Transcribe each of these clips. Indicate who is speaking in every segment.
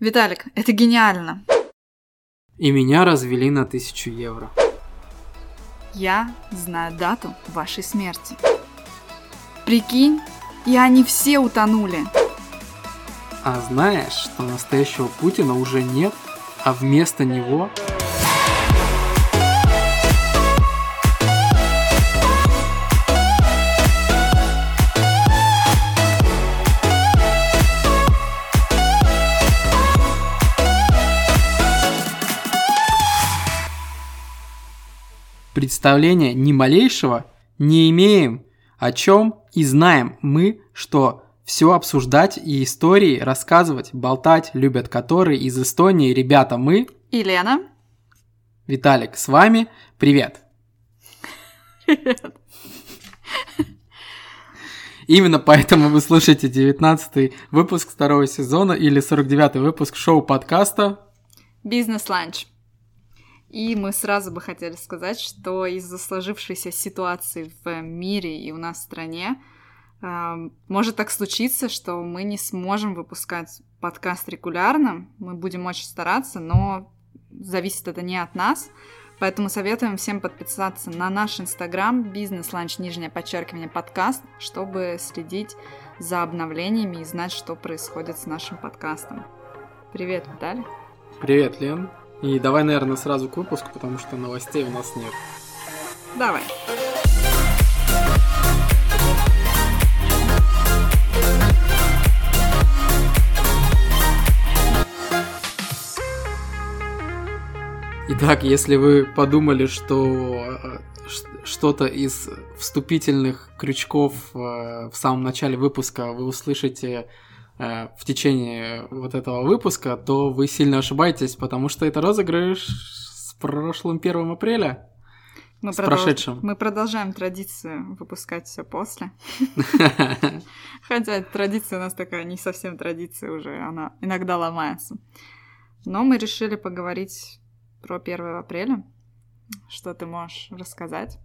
Speaker 1: Виталик, это гениально.
Speaker 2: И меня развели на тысячу евро.
Speaker 1: Я знаю дату вашей смерти. Прикинь, и они все утонули.
Speaker 2: А знаешь, что настоящего Путина уже нет, а вместо него... Представления ни малейшего не имеем, о чем и знаем мы, что все обсуждать и истории рассказывать, болтать любят которые из Эстонии ребята мы.
Speaker 1: И Лена.
Speaker 2: Виталик с вами. Привет.
Speaker 1: Привет.
Speaker 2: Именно поэтому вы слушаете 19 выпуск второго сезона или 49 выпуск шоу-подкаста
Speaker 1: Бизнес-ланч. И мы сразу бы хотели сказать, что из-за сложившейся ситуации в мире и у нас в стране э, может так случиться, что мы не сможем выпускать подкаст регулярно. Мы будем очень стараться, но зависит это не от нас. Поэтому советуем всем подписаться на наш инстаграм бизнес-ланч, нижнее подчеркивание, подкаст, чтобы следить за обновлениями и знать, что происходит с нашим подкастом. Привет, Виталий.
Speaker 2: Привет, Лен. И давай, наверное, сразу к выпуску, потому что новостей у нас нет.
Speaker 1: Давай.
Speaker 2: Итак, если вы подумали, что э, что-то из вступительных крючков э, в самом начале выпуска вы услышите в течение вот этого выпуска, то вы сильно ошибаетесь, потому что это розыгрыш с прошлым 1 апреля.
Speaker 1: Мы
Speaker 2: с
Speaker 1: продол-
Speaker 2: прошедшим.
Speaker 1: Мы продолжаем традицию выпускать все после. Хотя традиция у нас такая не совсем традиция уже, она иногда ломается. Но мы решили поговорить про 1 апреля. Что ты можешь рассказать?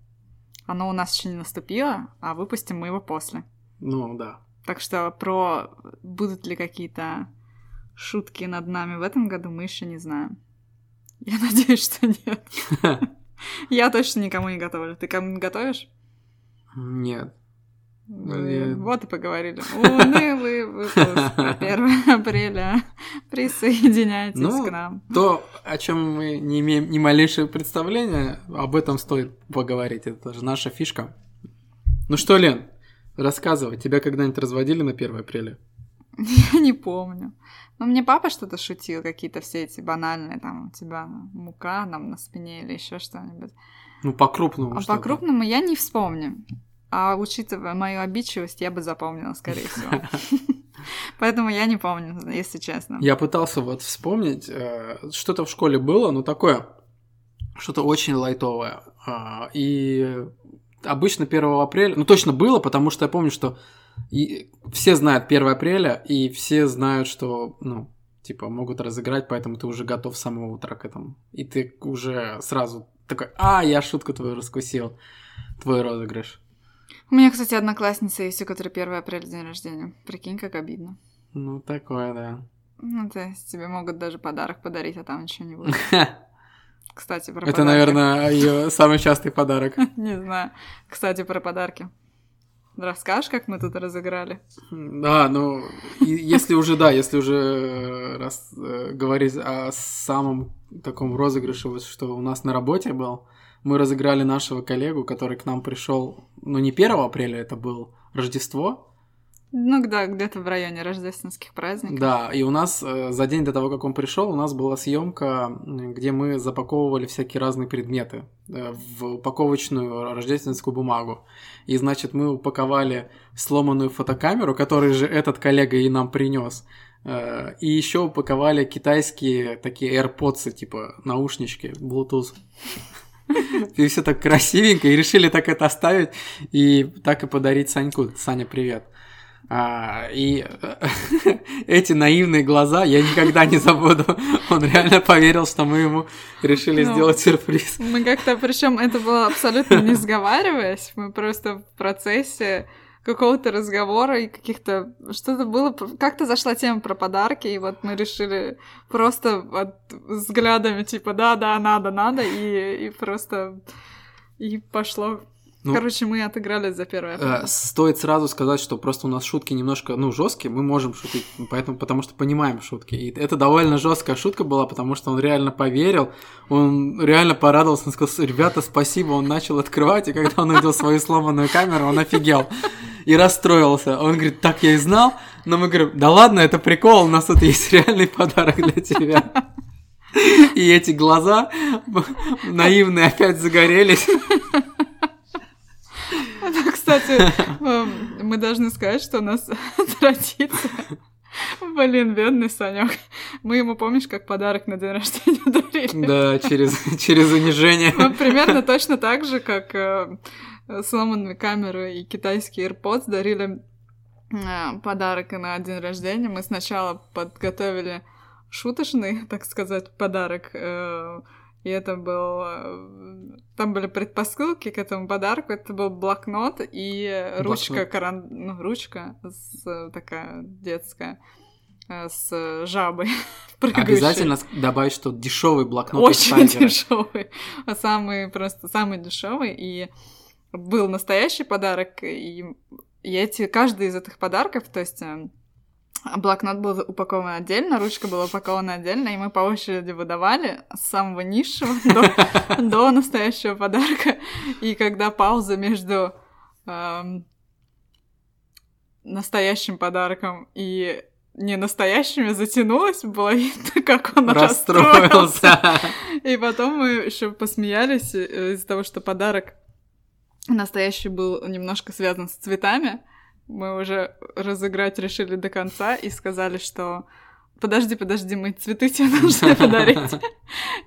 Speaker 1: Оно у нас еще не наступило, а выпустим мы его после.
Speaker 2: Ну да.
Speaker 1: Так что про будут ли какие-то шутки над нами в этом году мы еще не знаем. Я надеюсь, что нет. Я точно никому не готовлю. Ты кому готовишь?
Speaker 2: Нет.
Speaker 1: Вот и поговорили. Унылый выпуск про 1 апреля. Присоединяйтесь
Speaker 2: Ну,
Speaker 1: к нам.
Speaker 2: То, о чем мы не имеем ни малейшего представления, об этом стоит поговорить. Это же наша фишка. Ну что, Лен, рассказывай, тебя когда-нибудь разводили на 1 апреля?
Speaker 1: Я не помню. Но мне папа что-то шутил, какие-то все эти банальные, там, у тебя мука нам на спине или еще что-нибудь.
Speaker 2: Ну, по-крупному
Speaker 1: А по-крупному я не вспомню. А учитывая мою обидчивость, я бы запомнила, скорее всего. Поэтому я не помню, если честно.
Speaker 2: Я пытался вот вспомнить, э, что-то в школе было, но такое, что-то очень лайтовое. А, И обычно 1 апреля, ну точно было, потому что я помню, что и все знают 1 апреля, и все знают, что, ну, типа, могут разыграть, поэтому ты уже готов с самого утра к этому. И ты уже сразу такой, а, я шутку твою раскусил, твой розыгрыш.
Speaker 1: У меня, кстати, одноклассница есть, у которой 1 апреля день рождения. Прикинь, как обидно.
Speaker 2: Ну, такое, да.
Speaker 1: Ну, то есть тебе могут даже подарок подарить, а там ничего не будет. Кстати, про
Speaker 2: Это,
Speaker 1: подарки.
Speaker 2: наверное, ее самый частый подарок.
Speaker 1: Не знаю. Кстати, про подарки. Расскажешь, как мы тут разыграли?
Speaker 2: Да, ну, если уже, да, если уже э, раз э, говорить о самом таком розыгрыше, вот что у нас на работе был, мы разыграли нашего коллегу, который к нам пришел, ну, не 1 апреля, это был Рождество,
Speaker 1: Ну, да, где-то в районе рождественских праздников.
Speaker 2: да, и у нас э, за день до того, как он пришел, у нас была съемка, где мы запаковывали всякие разные предметы э, в упаковочную рождественскую бумагу. И, значит, мы упаковали сломанную фотокамеру, которую же этот коллега и нам принес. Э, И еще упаковали китайские такие AirPods, типа наушнички, Bluetooth. И все так красивенько, и решили так это оставить, и так и подарить Саньку. Саня, привет. А, и эти наивные глаза я никогда не забуду. Он реально поверил, что мы ему решили
Speaker 1: Ну.
Speaker 2: сделать сюрприз.
Speaker 1: Мы как-то, причем это было абсолютно не сговариваясь, мы просто в процессе какого-то разговора и каких-то... Что-то было... Как-то зашла тема про подарки, и вот мы решили просто вот взглядами типа да-да, надо, надо, и, и просто... И пошло ну, Короче, мы отыграли за первое.
Speaker 2: Э, стоит сразу сказать, что просто у нас шутки немножко, ну, жесткие, мы можем шутить, поэтому, потому что понимаем шутки. И это довольно жесткая шутка была, потому что он реально поверил, он реально порадовался, он сказал, ребята, спасибо, он начал открывать, и когда он увидел свою сломанную камеру, он офигел и расстроился. Он говорит, так я и знал, но мы говорим, да ладно, это прикол, у нас тут есть реальный подарок для тебя. И эти глаза наивные опять загорелись.
Speaker 1: Кстати, эм, мы должны сказать, что у нас традиция Блин, бедный Санек. Мы ему, помнишь, как подарок на день рождения дарили?
Speaker 2: Да, через, через унижение.
Speaker 1: Вот примерно точно так же, как э, сломанные камеры и китайские AirPods дарили э, подарок на день рождения. Мы сначала подготовили шуточный, так сказать, подарок э, и это был... Э, там были предпосылки к этому подарку. Это был блокнот и ручка, каран... ну, ручка с, такая детская э, с жабой.
Speaker 2: Обязательно добавить, что дешевый блокнот.
Speaker 1: Очень дешевый. А самый просто самый дешевый. И был настоящий подарок. И, и эти, каждый из этих подарков, то есть э, Блокнот был упакован отдельно, ручка была упакована отдельно, и мы по очереди выдавали с самого низшего до, до настоящего подарка. И когда пауза между эм, настоящим подарком и не настоящими затянулась, было видно, как он расстроился. И потом мы еще посмеялись э, из-за того, что подарок настоящий был немножко связан с цветами мы уже разыграть решили до конца и сказали, что подожди, подожди, мы цветы тебе должны подарить.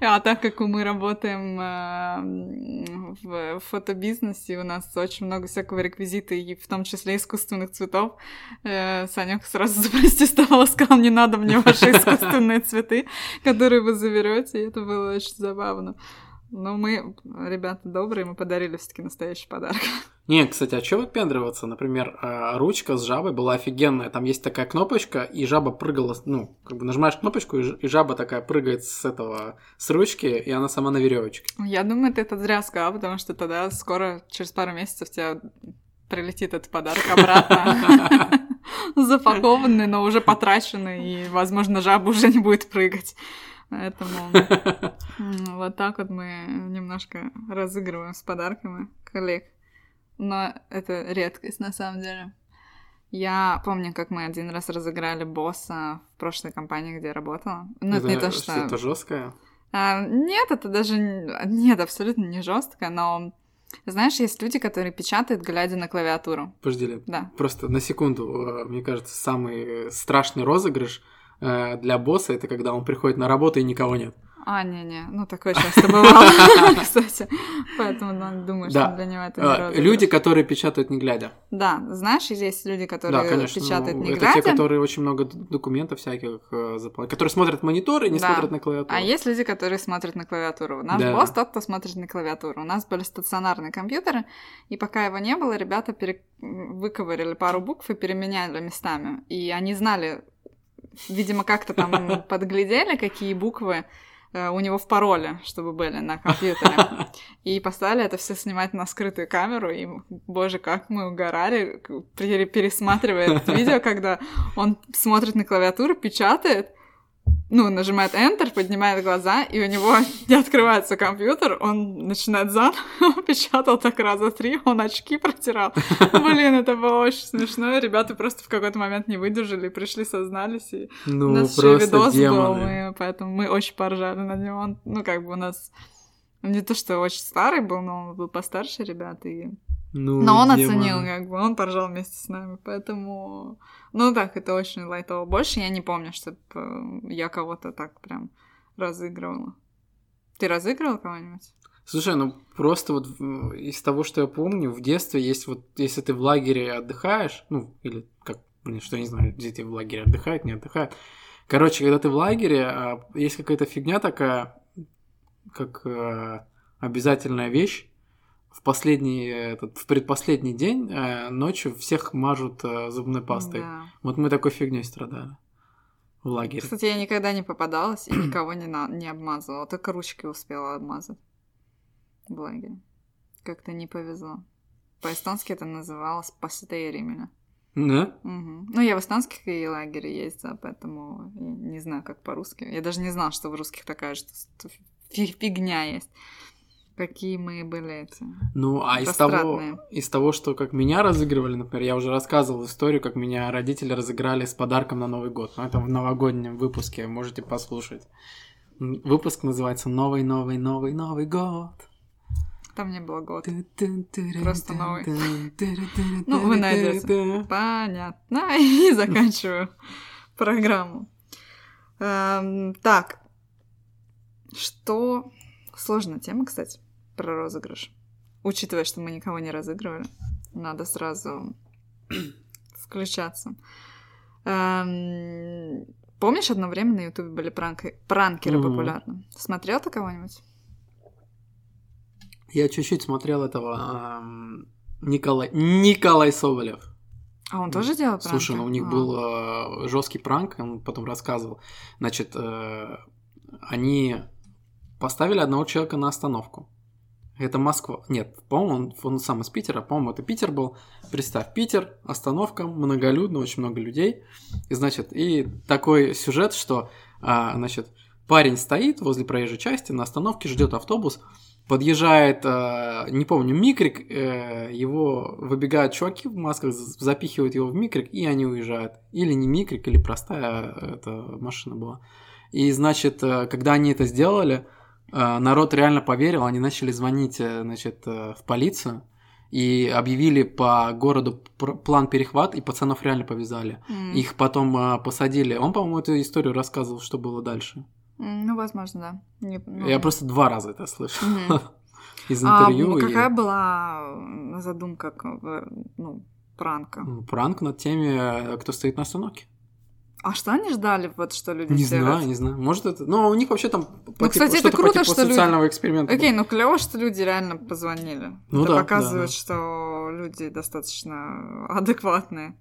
Speaker 1: А так как мы работаем э, в фотобизнесе, у нас очень много всякого реквизита, и в том числе искусственных цветов, э, Санек сразу запротестовал, сказал, не надо мне ваши искусственные цветы, которые вы заберете, и это было очень забавно. Но мы, ребята добрые, мы подарили все таки настоящий подарок.
Speaker 2: Не, кстати, а что выпендриваться? Например, а, ручка с жабой была офигенная. Там есть такая кнопочка, и жаба прыгала, ну, как бы нажимаешь кнопочку, и жаба такая прыгает с этого, с ручки, и она сама на веревочке.
Speaker 1: Я думаю, ты это зря сказал, потому что тогда скоро, через пару месяцев, тебе прилетит этот подарок обратно. Запакованный, но уже потраченный, и, возможно, жаба уже не будет прыгать. Поэтому вот так вот мы немножко разыгрываем с подарками коллег но это редкость на самом деле. Я помню, как мы один раз разыграли босса в прошлой компании, где я работала.
Speaker 2: Ну, это, это не то, что... Это жесткое?
Speaker 1: А, нет, это даже... Нет, абсолютно не жестко, но... Знаешь, есть люди, которые печатают, глядя на клавиатуру.
Speaker 2: Подожди. Да. Просто на секунду, э, мне кажется, самый страшный розыгрыш для босса это когда он приходит на работу и никого нет.
Speaker 1: А, не-не, ну такое часто бывало, кстати. Поэтому ну, думаю, что для него это не
Speaker 2: а, Люди, которые печатают не глядя.
Speaker 1: Да, знаешь, есть люди, которые печатают не глядя.
Speaker 2: Это те, которые очень много документов всяких э, заполняют, которые смотрят монитор и не смотрят на клавиатуру.
Speaker 1: А есть люди, которые смотрят на клавиатуру. Наш босс тот, кто смотрит на клавиатуру. У нас были стационарные компьютеры, и пока его не было, ребята выковырили пару букв и переменяли местами. И они знали, видимо, как-то там подглядели, какие буквы Э, у него в пароле, чтобы были на компьютере. И поставили это все снимать на скрытую камеру, и, боже, как мы угорали, пересматривая это видео, когда он смотрит на клавиатуру, печатает, ну, нажимает Enter, поднимает глаза, и у него не открывается компьютер, он начинает заново, печатал так раза три, он очки протирал. Блин, это было очень смешно, ребята просто в какой-то момент не выдержали, пришли, сознались, и ну, у нас еще видос демоны. был, мы, поэтому мы очень поржали на него. Он, ну, как бы у нас не то, что очень старый был, но он был постарше ребят, и ну, Но он демон. оценил, как бы, он поржал вместе с нами, поэтому... Ну так, это очень лайтово. Больше я не помню, чтобы э, я кого-то так прям разыгрывала. Ты разыгрывал кого-нибудь?
Speaker 2: Слушай, ну просто вот из того, что я помню, в детстве есть вот, если ты в лагере отдыхаешь, ну, или как, блин, что я не знаю, дети в лагере отдыхают, не отдыхают. Короче, когда ты в лагере, а, есть какая-то фигня такая, как э, обязательная вещь, в последний, этот, в предпоследний день э, ночью всех мажут э, зубной пастой.
Speaker 1: Да.
Speaker 2: Вот мы такой фигней страдали в лагере.
Speaker 1: Кстати, я никогда не попадалась и никого не, на... не обмазывала. Только ручки успела обмазать в лагере. Как-то не повезло. По-эстонски это называлось пастейр именно.
Speaker 2: Да?
Speaker 1: Мгм. Ну, я в эстонских и лагере ездила, поэтому не знаю, как по-русски. Я даже не знала, что в русских такая что фи- фигня есть. Какие мы были эти.
Speaker 2: Ну, а из того, из того, что как меня разыгрывали, например, я уже рассказывал историю, как меня родители разыграли с подарком на Новый год. Ну, это в новогоднем выпуске, можете послушать. Выпуск называется «Новый, новый, новый, Новый год».
Speaker 1: Там не было год.
Speaker 2: Просто
Speaker 1: Просто новый. Ну, вы найдете. Понятно. И заканчиваю программу. Эм, так. Что... Сложная тема, кстати, про розыгрыш. Учитывая, что мы никого не разыгрывали, надо сразу включаться. Эм, Помнишь, одно время на Ютубе были пранки- пранкеры
Speaker 2: Мгм.
Speaker 1: популярны? Смотрел ты кого-нибудь?
Speaker 2: Я чуть-чуть смотрел этого ам, Николай, Николай Соболев.
Speaker 1: А он тоже делал пранки?
Speaker 2: Слушай, ну у них
Speaker 1: А.
Speaker 2: был жесткий пранк, он потом рассказывал. Значит, э, они поставили одного человека на остановку. Это Москва. Нет, по-моему, он, он сам из Питера. По-моему, это Питер был. Представь, Питер, остановка, многолюдно, очень много людей. И, значит, и такой сюжет, что, а, значит, парень стоит возле проезжей части на остановке, ждет автобус, подъезжает, а, не помню, микрик, э, его выбегают чуваки в масках, запихивают его в микрик, и они уезжают. Или не микрик, или простая эта машина была. И, значит, э, когда они это сделали, э, народ реально поверил, они начали звонить, э, значит, э, в полицию и объявили по городу план перехват, и пацанов реально повязали.
Speaker 1: М.
Speaker 2: Их потом э, посадили. Он, по-моему, эту историю рассказывал, что было дальше.
Speaker 1: Ну, возможно, да. Не- ну,
Speaker 2: Я просто два раза это слышал
Speaker 1: Мгм.
Speaker 2: из
Speaker 1: А
Speaker 2: интервью. и-
Speaker 1: какая была задумка, э, ну, пранка?
Speaker 2: М, Пранк над теми, э, кто стоит на остановке.
Speaker 1: А что они ждали, вот что люди
Speaker 2: Не
Speaker 1: сделают?
Speaker 2: знаю, не знаю. Может это... Ну, у них вообще там по
Speaker 1: Ну, кстати, это
Speaker 2: что-то по
Speaker 1: круто,
Speaker 2: типу
Speaker 1: что люди-
Speaker 2: социального эксперимента.
Speaker 1: Окей, ну клево, что люди реально позвонили.
Speaker 2: Ну
Speaker 1: Это
Speaker 2: да,
Speaker 1: показывает,
Speaker 2: да, да.
Speaker 1: что люди достаточно адекватные.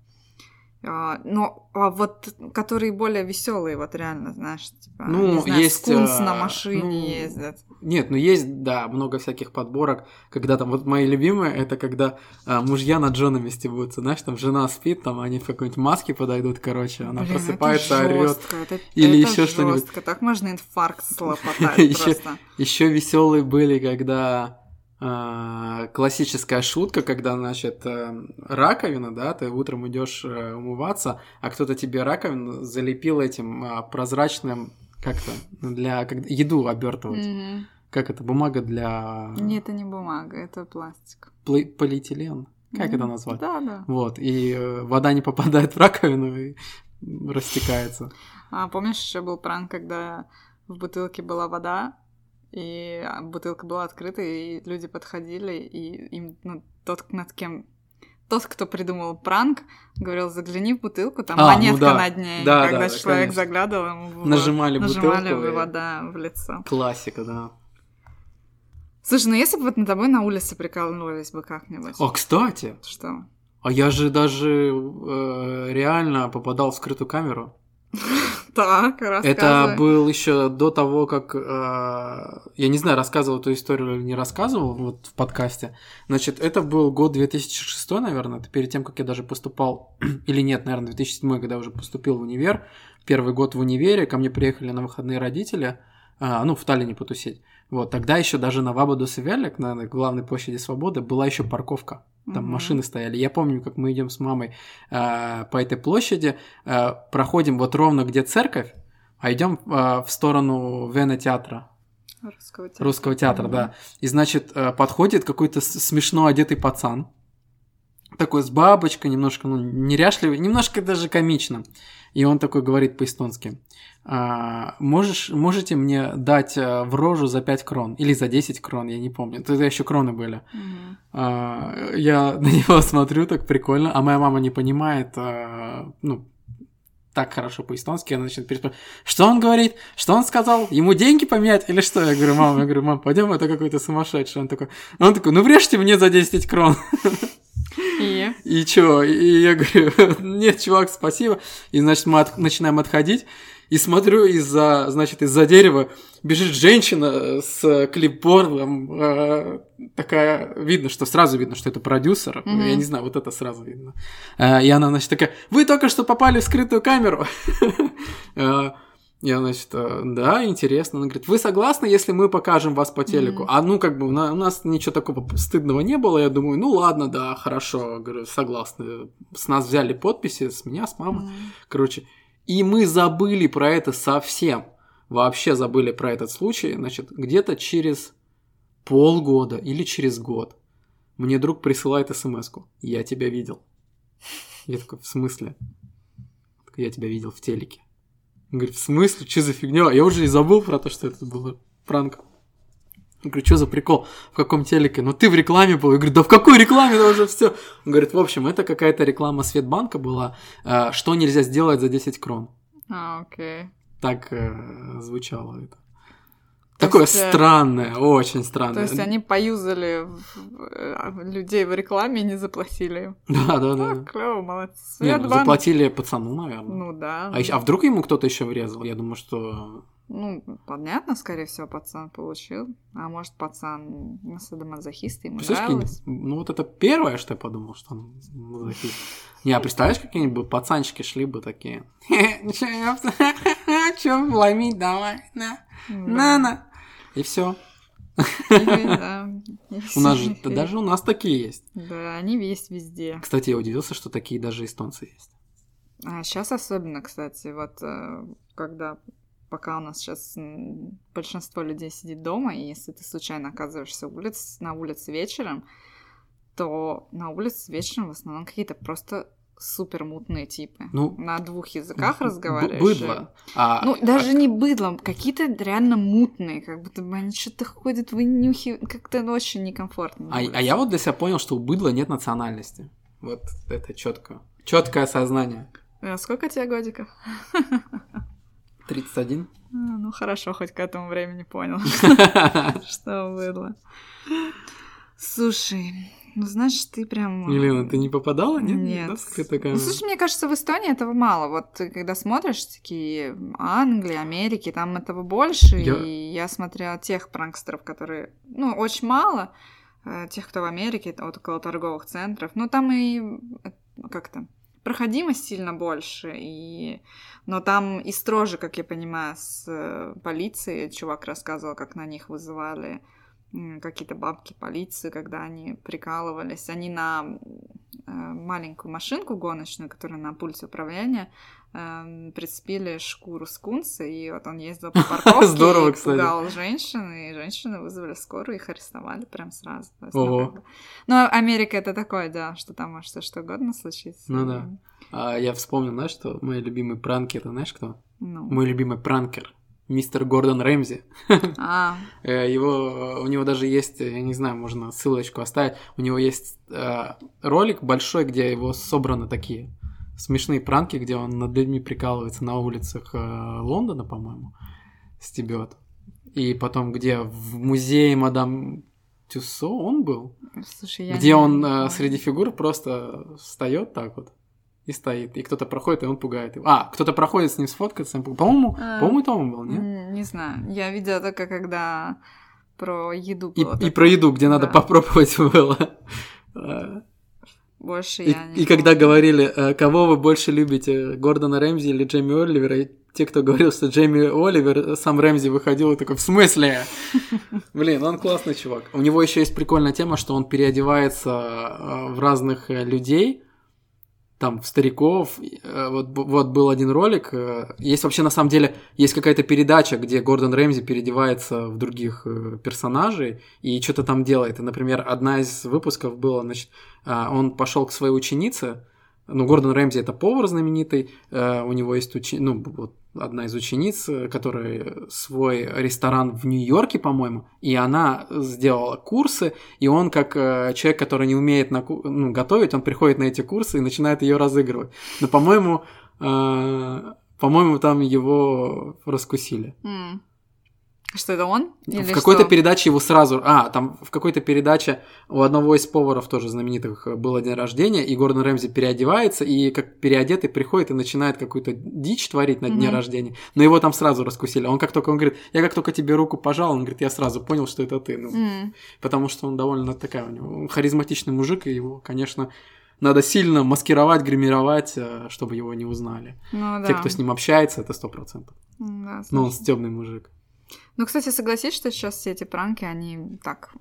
Speaker 1: А, но а вот которые более веселые, вот реально, знаешь, типа,
Speaker 2: Ну,
Speaker 1: знаю,
Speaker 2: есть,
Speaker 1: скунс
Speaker 2: а,
Speaker 1: на машине
Speaker 2: ну,
Speaker 1: ездят.
Speaker 2: Нет, ну есть, да, много всяких подборок, когда там, вот мои любимые, это когда а, мужья над женами стебутся, знаешь, там жена спит, там они в какой-нибудь маске подойдут, короче, она
Speaker 1: Блин,
Speaker 2: просыпается,
Speaker 1: это
Speaker 2: орет.
Speaker 1: это,
Speaker 2: Или
Speaker 1: это
Speaker 2: ещё что-нибудь.
Speaker 1: Так можно инфаркт слопотать просто.
Speaker 2: Еще веселые были, когда классическая шутка, когда, значит, э, раковина, да, ты утром идешь э, умываться, а кто-то тебе раковину залепил этим а, прозрачным как-то для когда еду обертывать.
Speaker 1: Мгм.
Speaker 2: Как это? Бумага для
Speaker 1: Нет, это не бумага, это пластик.
Speaker 2: Пли- полиэтилен. Как это
Speaker 1: Мгм.
Speaker 2: назвать?
Speaker 1: Да, да.
Speaker 2: Вот, и э, вода не попадает в раковину и растекается.
Speaker 1: А помнишь, еще был пранк, когда в бутылке была вода, и а, бутылка была открыта, и люди подходили, и им, ну, тот, над кем... Тот, кто придумал пранк, говорил, загляни в бутылку, там
Speaker 2: А, ну
Speaker 1: монетка
Speaker 2: да.
Speaker 1: на дне. И
Speaker 2: Да,
Speaker 1: когда
Speaker 2: да,
Speaker 1: человек
Speaker 2: конечно.
Speaker 1: заглядывал, ему
Speaker 2: Нажимали
Speaker 1: нажимали
Speaker 2: бутылку и-
Speaker 1: вода в лицо.
Speaker 2: Классика, да.
Speaker 1: Слушай, ну если бы вот над тобой на улице прикалывались бы как-нибудь,
Speaker 2: О, кстати,
Speaker 1: что?
Speaker 2: а я же даже э, реально попадал в скрытую камеру.
Speaker 1: Так, рассказывай.
Speaker 2: Это был еще до того, как э, я не знаю, рассказывал эту историю или не рассказывал вот в подкасте. Значит, это был год 2006, наверное, это перед тем, как я даже поступал, или нет, наверное, 2007, когда я уже поступил в универ. Первый год в универе, ко мне приехали на выходные родители, а, ну, в Таллине потусить. Вот, тогда еще даже на Вабадус и Велик, на главной площади Свободы, была еще парковка. Там
Speaker 1: Мгм.
Speaker 2: машины стояли. Я помню, как мы идем с мамой э, по этой площади, э, проходим вот ровно где церковь, а идем э, в сторону Вена театра,
Speaker 1: Русского театра.
Speaker 2: русского театра,
Speaker 1: Мгм.
Speaker 2: да. И значит, э, подходит какой-то смешно одетый пацан, такой с бабочкой, немножко, ну, неряшливый, немножко даже комично. И он такой говорит по-эстонски. «А, можешь, можете мне дать э, в рожу за 5 крон? Или за 10 крон, я не помню. Тогда еще кроны были.
Speaker 1: Мгм.
Speaker 2: А, я на него смотрю, так прикольно, а моя мама не понимает, а, ну, так хорошо по-эстонски, она начинает переспрашивать, что он говорит, что он сказал, ему деньги поменять или что? Я говорю, мама, я говорю, мам, пойдем, это какой-то сумасшедший. Он такой, он такой, ну врежьте мне за 10 крон.
Speaker 1: И?
Speaker 2: И чё? И я говорю, нет, чувак, спасибо. И, значит, мы от... начинаем отходить. И смотрю, из-за, значит, из-за дерева бежит женщина с клипбордом, э, такая, видно, что сразу видно, что это продюсер,
Speaker 1: Мгм.
Speaker 2: я не знаю, вот это сразу видно. Э, и она, значит, такая, вы только что попали в скрытую камеру. Я, значит, э, да, интересно. Она говорит, вы согласны, если мы покажем вас по телеку?
Speaker 1: Мгм.
Speaker 2: А ну, как бы, у на- у нас ничего такого стыдного не было. Я думаю, ну ладно, да, хорошо. Говорю, согласны. С нас взяли подписи, с меня, с мамы.
Speaker 1: М.
Speaker 2: Короче, и мы забыли про это совсем. Вообще забыли про этот случай. Значит, где-то через полгода или через год мне друг присылает смс -ку. Я тебя видел. Я такой, в смысле? Я тебя видел в телеке. Он говорит, в смысле? Что за фигня? Я уже и забыл про то, что это было пранк. Я говорю, что за прикол? В каком телеке? Ну ты в рекламе был. Я говорю, да в какой рекламе? Это уже все. Он говорит, в общем, это какая-то реклама Светбанка была, э, что нельзя сделать за 10 крон.
Speaker 1: А, окей.
Speaker 2: Так э, звучало это. Такое
Speaker 1: есть,
Speaker 2: странное, очень странное.
Speaker 1: То есть они поюзали э, людей в рекламе и не заплатили им.
Speaker 2: Да, да, да.
Speaker 1: клево, молодцы.
Speaker 2: Не, ну, заплатили пацану, наверное.
Speaker 1: Ну да.
Speaker 2: А, а вдруг ему кто-то еще врезал? Я думаю, что...
Speaker 1: Ну, понятно, скорее всего, пацан получил. А может, пацан садомазохист, ему нравилось.
Speaker 2: ну вот это первое, что я подумал, что он мазохист. Не, а представляешь, какие-нибудь пацанчики шли бы такие. Че, ломить давай, на, на, на. И все. У нас же, да даже у нас такие есть.
Speaker 1: Да, они есть везде.
Speaker 2: Кстати, я удивился, что такие даже эстонцы есть.
Speaker 1: А сейчас особенно, кстати, вот э, когда пока у нас сейчас большинство людей сидит дома, и если ты случайно оказываешься улиц, на улице вечером, то на улице вечером в основном какие-то просто супер мутные типы.
Speaker 2: Ну,
Speaker 1: на двух языках разговариваешь.
Speaker 2: Быдло. А,
Speaker 1: Ну, даже не быдлом, какие-то реально мутные, как будто бы они что-то ходят, вынюхивают, как-то очень некомфортно.
Speaker 2: А, а я вот для себя понял, что у быдла нет национальности. Вот это четко. Четкое сознание.
Speaker 1: А сколько тебе годиков?
Speaker 2: 31.
Speaker 1: А, ну хорошо, хоть к этому времени понял, что было. Слушай, ну знаешь, ты прям...
Speaker 2: Елена, ты не попадала? Нет?
Speaker 1: Нет.
Speaker 2: Да, скрытую
Speaker 1: Ну, слушай, мне кажется, в Эстонии этого мало. Вот ты когда смотришь такие Англии, Америки, там этого больше.
Speaker 2: Я-
Speaker 1: И я смотрела тех пранкстеров, которые... Ну, очень мало. э, Тех, кто в Америке, вот около торговых центров. Ну, там и э, как-то проходимость сильно больше. И... Но там и строже, как я понимаю, с э, полицией. Чувак рассказывал, как на них вызывали какие-то бабки полиции, когда они прикалывались. Они на э, маленькую машинку гоночную, которая на пульте управления, эм, прицепили шкуру скунса, и вот он ездил по парковке
Speaker 2: Здорово,
Speaker 1: и
Speaker 2: кстати.
Speaker 1: пугал женщин, и женщины вызвали скорую, их арестовали прям сразу. Есть, ну, как бы- Ну, Америка это такое, да, что там может все что угодно случиться.
Speaker 2: Ну да. А я вспомнил, знаешь, что мои любимые пранки, это знаешь кто?
Speaker 1: Ну.
Speaker 2: Мой любимый пранкер. Мистер Гордон Рэмзи.
Speaker 1: А,
Speaker 2: Э, Его, у него даже есть, я не знаю, можно ссылочку оставить. У него есть э, ролик большой, где его собраны такие смешные пранки, где он над людьми прикалывается на улицах э, Лондона, по-моему, стебет. И потом, где в музее мадам Тюссо он был,
Speaker 1: слушай, я
Speaker 2: где
Speaker 1: не
Speaker 2: он э,
Speaker 1: помню.
Speaker 2: среди фигур просто встает так вот и стоит. И кто-то проходит, и он пугает его. А, кто-то проходит с ним сфоткаться. По-моему,
Speaker 1: А.
Speaker 2: по-моему, это он был, нет?
Speaker 1: Не знаю. Я видела только когда про еду
Speaker 2: И,
Speaker 1: было.
Speaker 2: и
Speaker 1: такое.
Speaker 2: про еду, где надо
Speaker 1: Да.
Speaker 2: попробовать было. Э,
Speaker 1: Больше
Speaker 2: И,
Speaker 1: я не
Speaker 2: и когда
Speaker 1: помню.
Speaker 2: говорили, э, кого вы больше любите, Гордона Рэмзи или Джейми Оливера, и те, кто говорил, что Джейми Оливер, э, сам Рэмзи выходил и такой, в смысле? Блин, он классный чувак. У него еще есть прикольная тема, что он переодевается э, в разных людей, там, в стариков. Э, Вот, вот был один ролик. э, Есть вообще, на самом деле, есть какая-то передача, где Гордон Рэмзи переодевается в других э, персонажей и что-то там делает. И, например, одна из выпусков была, значит, он пошел к своей ученице. Ну, Гордон Рэмзи это повар знаменитый. У него есть учи... ну, вот одна из учениц, э, которая свой ресторан в Нью-Йорке, по-моему, и она сделала курсы, и он, как э, человек, который не умеет на ну, готовить, он приходит на эти курсы и начинает ее разыгрывать. Но, по-моему, э, по-моему, там его раскусили.
Speaker 1: М. Что это он? Или
Speaker 2: в какой-то передаче его сразу... А, там в какой-то передаче у одного из поваров тоже знаменитых было день рождения, и Гордон Рэмзи переодевается, и как переодетый приходит и начинает какую-то дичь творить на дне
Speaker 1: Мгм.
Speaker 2: рождения. Но его там сразу раскусили. Он как только, он говорит, я как только тебе руку пожал, он говорит, я сразу понял, что это ты. Ну,
Speaker 1: М.
Speaker 2: потому что он довольно такая у него харизматичный мужик, и его, конечно, надо сильно маскировать, гримировать, э, чтобы его не узнали.
Speaker 1: Ну да.
Speaker 2: Те, кто с ним общается, это сто процентов.
Speaker 1: Да,
Speaker 2: Но он
Speaker 1: слушай.
Speaker 2: темный мужик.
Speaker 1: Ну, кстати, согласись, что сейчас все эти пранки, они так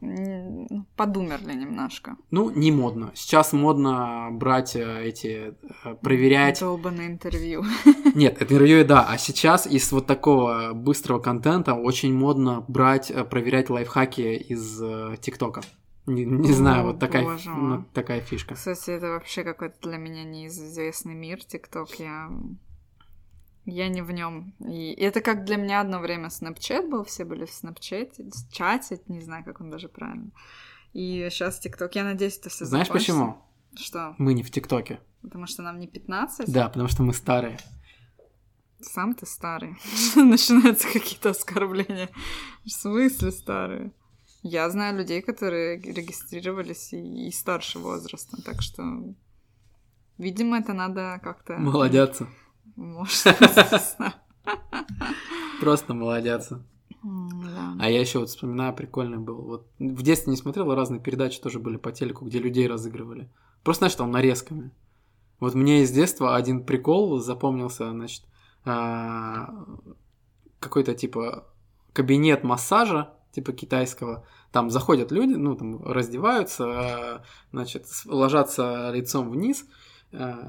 Speaker 1: подумерли немножко.
Speaker 2: Ну, не модно. Сейчас модно брать э, эти, э, проверять.
Speaker 1: Долбанное интервью.
Speaker 2: Нет, это интервью, да. А сейчас из вот такого быстрого контента очень модно брать, э, проверять лайфхаки из ТикТока. Не, не
Speaker 1: О,
Speaker 2: знаю, вот такая,
Speaker 1: боже
Speaker 2: ну, такая фишка.
Speaker 1: Кстати, это вообще какой-то для меня неизвестный мир, ТикТок. Я... Я не в нем. И это как для меня одно время Snapchat был, все были в Snapchat, чате, не знаю, как он даже правильно. И сейчас ТикТок. Я надеюсь, это все
Speaker 2: Знаешь почему?
Speaker 1: Что?
Speaker 2: Мы не в ТикТоке.
Speaker 1: Потому что нам не 15?
Speaker 2: Да, потому что мы старые.
Speaker 1: Сам ты старый. Начинаются какие-то оскорбления. В смысле старые? Я знаю людей, которые регистрировались и, и старше возраста, так что, видимо, это надо как-то...
Speaker 2: Молодятся.
Speaker 1: Может.
Speaker 2: Просто молодятся.
Speaker 1: М, да.
Speaker 2: А я еще вот вспоминаю, прикольный был. Вот в детстве не смотрел, разные передачи тоже были по телеку, где людей разыгрывали. Просто, знаешь, там нарезками. Вот мне из детства один прикол запомнился, значит, а, какой-то типа кабинет массажа, типа китайского. Там заходят люди, ну, там раздеваются, а, значит, ложатся лицом вниз,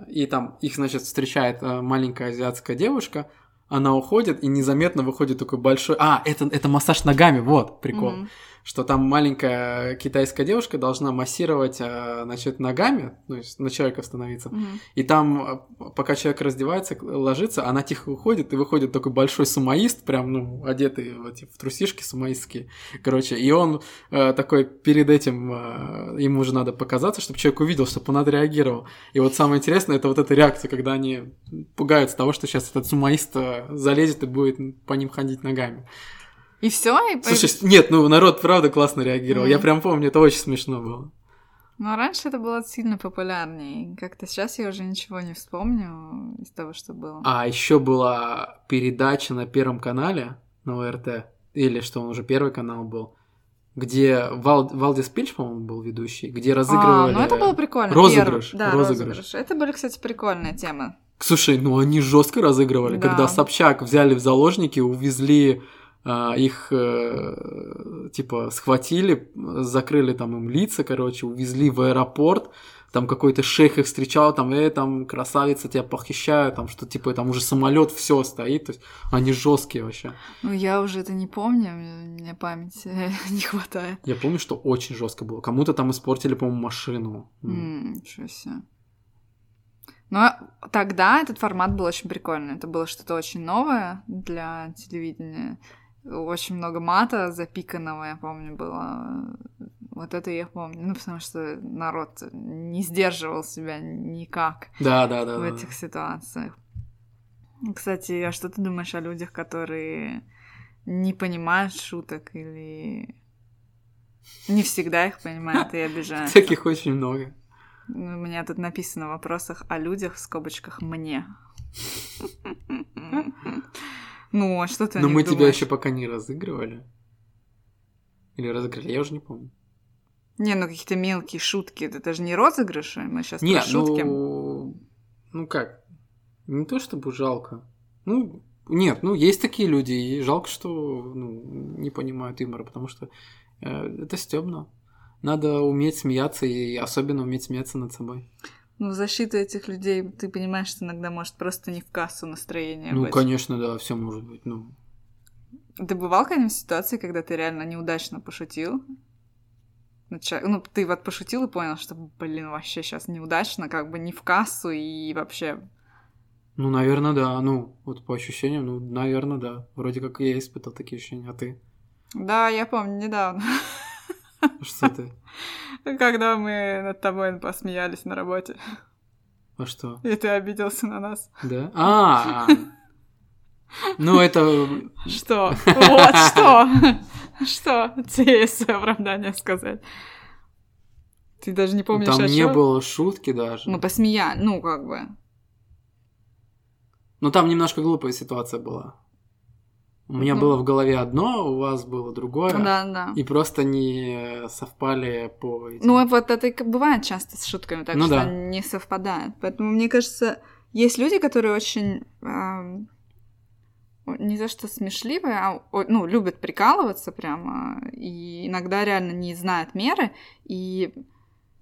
Speaker 2: и там их, значит, встречает а, маленькая азиатская девушка, она уходит, и незаметно выходит такой большой... А, это, это массаж ногами, вот прикол.
Speaker 1: Мгм.
Speaker 2: Что там маленькая китайская девушка должна массировать, а, значит, ногами, есть на человека становиться.
Speaker 1: Мгм.
Speaker 2: И там, а, пока человек раздевается, ложится, она тихо уходит, и выходит такой большой сумоист, прям, ну, одетый в, эти, в трусишки сумоистские, короче. И он э, такой перед этим, э, ему уже надо показаться, чтобы человек увидел, чтобы он отреагировал. И вот самое интересное, это вот эта реакция, когда они пугаются того, что сейчас этот сумоист э, залезет и будет по ним ходить ногами.
Speaker 1: И все? И...
Speaker 2: Слушай, нет, ну народ правда классно реагировал. Я
Speaker 1: Мгм.
Speaker 2: прям помню, это очень смешно было.
Speaker 1: Ну, раньше это было сильно популярнее. Как-то сейчас я уже ничего не вспомню из того, что было.
Speaker 2: А еще была передача на Первом канале, на ОРТ, или что он уже Первый канал был, где Вал- Валдис Пильч, по-моему, был ведущий, где разыгрывали...
Speaker 1: А, ну это было прикольно.
Speaker 2: розыгрыш,
Speaker 1: Первый- Да,
Speaker 2: розыгрыш.
Speaker 1: розыгрыш. Это были, кстати, прикольные темы.
Speaker 2: Слушай, ну они жестко разыгрывали,
Speaker 1: Да.
Speaker 2: когда Собчак взяли в заложники, увезли а, их, э, типа, схватили, закрыли там им лица, короче, увезли в аэропорт, там какой-то шейх их встречал, там, э, там, красавица, тебя похищают, там, что, типа, там уже самолет все стоит, то есть они жесткие вообще.
Speaker 1: Ну, я уже это не помню, мне памяти не хватает.
Speaker 2: Я помню, что очень жестко было. Кому-то там испортили, по-моему, машину. Ну,
Speaker 1: М, Ничего себе. Но тогда этот формат был очень прикольный. Это было что-то очень новое для телевидения. Очень много мата запиканного, я помню, было. Вот это я помню. Ну, потому что народ не сдерживал себя никак
Speaker 2: Да, да, да.
Speaker 1: в
Speaker 2: да.
Speaker 1: этих ситуациях. Кстати, а что ты думаешь о людях, которые не понимают шуток или не всегда их понимают и обижают?
Speaker 2: Таких очень много.
Speaker 1: У меня тут написано в вопросах о людях в скобочках мне. Ну, а что ты
Speaker 2: Но мы тебя
Speaker 1: думаешь?
Speaker 2: еще пока не разыгрывали. Или разыграли, я уже не помню.
Speaker 1: Не, ну какие-то мелкие шутки. Это же не розыгрыши, мы сейчас
Speaker 2: Не,
Speaker 1: про шутки.
Speaker 2: ну... Ну как? Не то чтобы жалко. Ну, нет, ну есть такие люди, и жалко, что ну, не понимают юмора, потому что э, это стебно. Надо уметь смеяться, и особенно уметь смеяться над собой.
Speaker 1: Ну, в защиту этих людей, ты понимаешь, что иногда может просто не в кассу настроение
Speaker 2: ну,
Speaker 1: быть.
Speaker 2: конечно, да, все может быть. Ну,
Speaker 1: Ты бывал когда-нибудь в ситуации, когда ты реально неудачно пошутил? Ну, ты вот пошутил и понял, что, блин, вообще сейчас неудачно, как бы не в кассу и вообще...
Speaker 2: ну, наверное, да. Ну, вот по ощущениям, ну, наверное, да. Вроде как я испытал такие ощущения, а ты?
Speaker 1: Да, я помню, недавно,
Speaker 2: Что ты?
Speaker 1: когда мы над тобой посмеялись на работе.
Speaker 2: Во что?
Speaker 1: И ты обиделся на нас.
Speaker 2: Да? А, ну это...
Speaker 1: Что? Вот что? Что тебе есть оправдание сказать? Ты даже не помнишь,
Speaker 2: Там не было шутки даже.
Speaker 1: Мы посмеяли, ну, как бы.
Speaker 2: Ну там немножко глупая ситуация была. У меня
Speaker 1: Ну.
Speaker 2: было в голове одно, у вас было другое.
Speaker 1: Да, да.
Speaker 2: И просто не совпали по этим.
Speaker 1: Ну, вот это и бывает часто с шутками, так
Speaker 2: Ну
Speaker 1: что
Speaker 2: да.
Speaker 1: не совпадает. Поэтому, мне кажется, есть люди, которые очень о- не за что смешливые, а ну, любят прикалываться прямо, и иногда реально не знают меры, и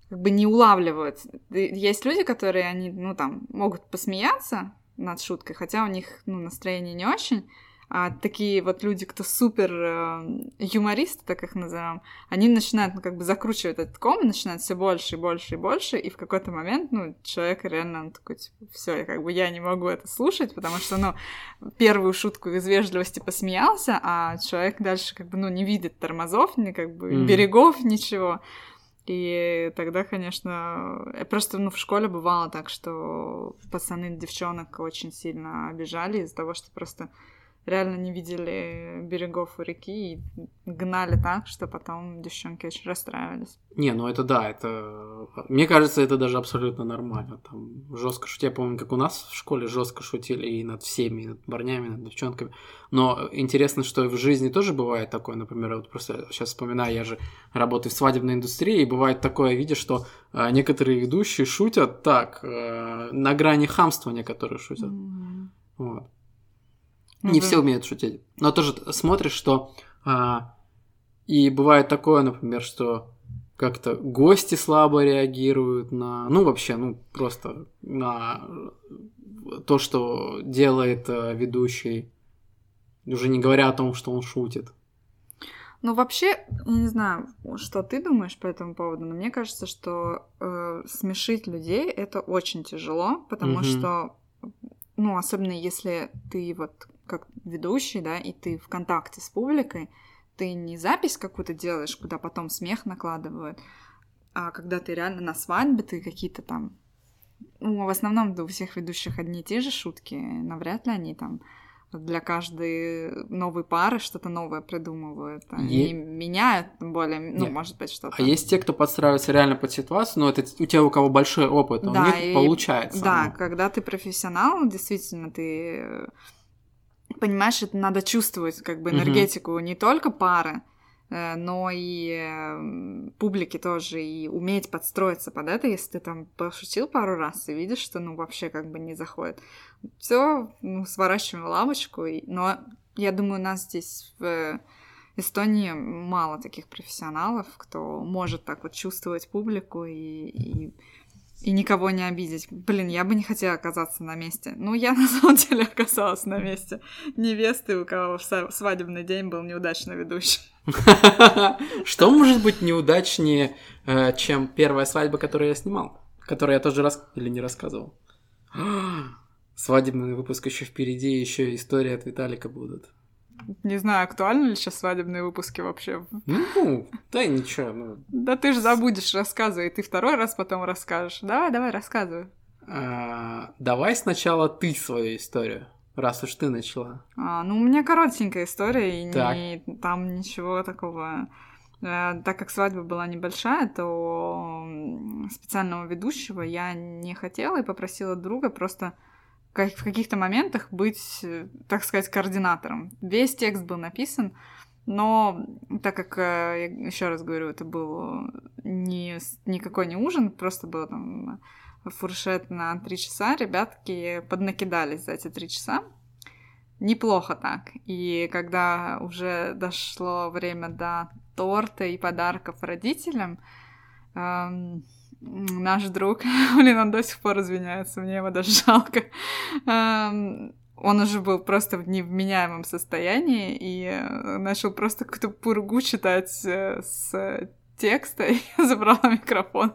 Speaker 1: как бы не улавливают. Есть люди, которые, они, ну, там, могут посмеяться над шуткой, хотя у них, ну, настроение не очень, а такие вот люди, кто супер э, юмористы, так их назовем, они начинают, ну, как бы закручивать этот ком, начинают все больше и больше и больше, и в какой-то момент, ну, человек реально он такой, типа, все, как бы я не могу это слушать, потому что, ну, первую шутку из вежливости посмеялся, а человек дальше, как бы, ну, не видит тормозов, ни, как бы,
Speaker 2: Мгм.
Speaker 1: берегов, ничего. И тогда, конечно, э, просто, ну, в школе бывало так, что пацаны девчонок очень сильно обижали из-за того, что просто реально не видели берегов у реки и гнали так, что потом девчонки очень расстраивались.
Speaker 2: Не, ну это да, это... Мне кажется, это даже абсолютно нормально. Там жестко. Я помню, как у нас в школе жестко шутили и над всеми, и над парнями, и над девчонками. Но интересно, что и в жизни тоже бывает такое. Например, вот просто сейчас вспоминаю, я же работаю в свадебной индустрии, и бывает такое, видишь, что а, некоторые ведущие шутят так, э, на грани хамства некоторые шутят.
Speaker 1: М.
Speaker 2: Вот. Не все умеют шутить. Но тоже смотришь, что а, и бывает такое, например, что как-то гости слабо реагируют на, ну вообще, ну просто на то, что делает э, ведущий, уже не говоря о том, что он шутит.
Speaker 1: Ну, вообще, я не знаю, что ты думаешь по этому поводу, но мне кажется, что э, смешить людей это очень тяжело, потому
Speaker 2: Мгм.
Speaker 1: что, ну, особенно если ты вот как ведущий, да, и ты в контакте с публикой, ты не запись какую-то делаешь, куда потом смех накладывают, а когда ты реально на свадьбе, ты какие-то там... Ну, в основном да, у всех ведущих одни и те же шутки, навряд ли они там для каждой новой пары что-то новое придумывают. Они
Speaker 2: Е-
Speaker 1: меняют более, ну,
Speaker 2: Нет.
Speaker 1: может быть, что-то.
Speaker 2: А есть те, кто подстраивается реально под ситуацию, но это у тех, у кого большой опыт, у
Speaker 1: Да,
Speaker 2: них
Speaker 1: и-
Speaker 2: получается.
Speaker 1: Да,
Speaker 2: ну.
Speaker 1: когда ты профессионал, действительно, ты понимаешь, это надо чувствовать как бы энергетику не только пары, э, но и э, публики тоже, и уметь подстроиться под это, если ты там пошутил пару раз и видишь, что ну вообще как бы не заходит. Все, ну, сворачиваем лавочку, и- но я думаю, у нас здесь в Эстонии мало таких профессионалов, кто может так вот чувствовать публику и, и и никого не обидеть. Блин, я бы не хотела оказаться на месте. Ну, я на самом деле оказалась на месте невесты, у кого в свадебный день был неудачный ведущий.
Speaker 2: Что может быть неудачнее, э, чем первая свадьба, которую я снимал? Которую я тоже рас... или не рассказывал? Свадебный выпуск еще впереди, еще истории от Виталика будут.
Speaker 1: Не знаю, актуальны ли сейчас свадебные выпуски вообще.
Speaker 2: Ну, да ничего, ну,
Speaker 1: Да ты же забудешь, рассказывай, ты второй раз потом расскажешь. Давай, давай, рассказывай.
Speaker 2: а, давай сначала ты свою историю, раз уж ты начала.
Speaker 1: А, ну, у меня коротенькая история, и
Speaker 2: Так.
Speaker 1: не- там ничего такого. Э, Так как свадьба была небольшая, то специального ведущего я не хотела и попросила друга просто в каких-то моментах быть, э, так сказать, координатором. Весь текст был написан, но так как, еще раз говорю, это был не, никакой не ужин, просто был там фуршет на три часа, ребятки поднакидались за эти три часа. Неплохо так. И когда уже дошло время до торта и подарков родителям, эм, наш друг, блин, он до сих пор извиняется, мне его даже жалко, эм, он уже был просто в невменяемом состоянии и э, начал просто какую-то пургу читать э, с текста, и я забрала микрофон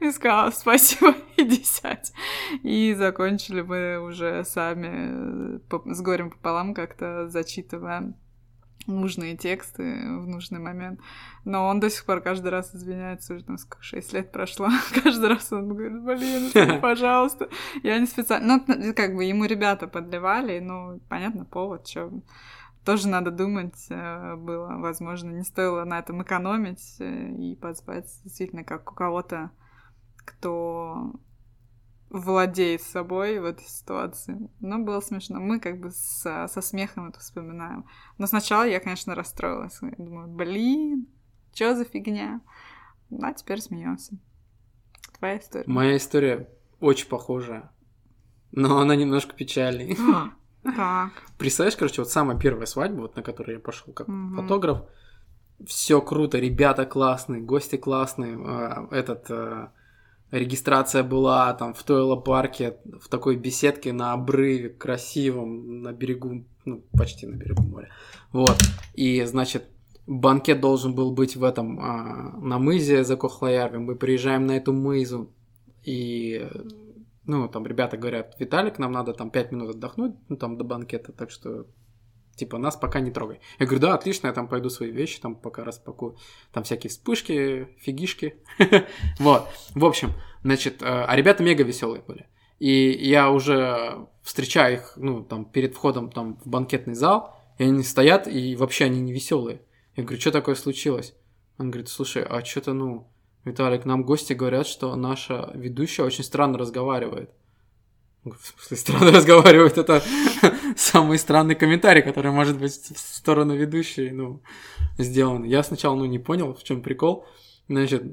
Speaker 1: и сказала спасибо, иди сядь. И закончили мы уже сами э, с горем пополам как-то зачитывая нужные тексты в нужный момент. Но он до сих пор каждый раз извиняется, уже там сколько, 6 лет прошло. каждый раз он говорит, блин, пожалуйста. Я не специально... Ну, как бы ему ребята подливали, ну, понятно, повод, что тоже надо думать э, было. Возможно, не стоило на этом экономить э, и позвать действительно как у кого-то, кто владеет собой в этой ситуации. Но было смешно. Мы как бы со, со смехом это вспоминаем. Но сначала я, конечно, расстроилась. Я думаю, блин, что за фигня? А теперь смеемся. Твоя история.
Speaker 2: Моя история очень похожая, но она немножко печальней.
Speaker 1: Так.
Speaker 2: Представляешь, короче, вот самая первая свадьба, вот на которую я пошел как угу. фотограф, все круто, ребята классные, гости классные, а, этот а, регистрация была там в Тойло парке, в такой беседке на обрыве, красивом, на берегу, ну, почти на берегу моря. Вот. И, значит, банкет должен был быть в этом, а, на мызе за Кохлоярве. Мы приезжаем на эту мызу, и, ну, там ребята говорят, Виталик, нам надо там 5 минут отдохнуть, ну, там до банкета, так что типа, нас пока не трогай. Я говорю, да, отлично, я там пойду свои вещи, там пока распакую. Там всякие вспышки, фигишки. вот, в общем, значит, э, а ребята мега веселые были. И я уже встречаю их, ну, там, перед входом там в банкетный зал, и они стоят, и вообще они не веселые. Я говорю, что такое случилось? Он говорит, слушай, а что-то, ну, Виталик, нам гости говорят, что наша ведущая очень странно разговаривает. В смысле, странно разговаривает, это самый странный комментарий, который может быть в сторону ведущей, ну, сделан. Я сначала, ну, не понял, в чем прикол. Значит,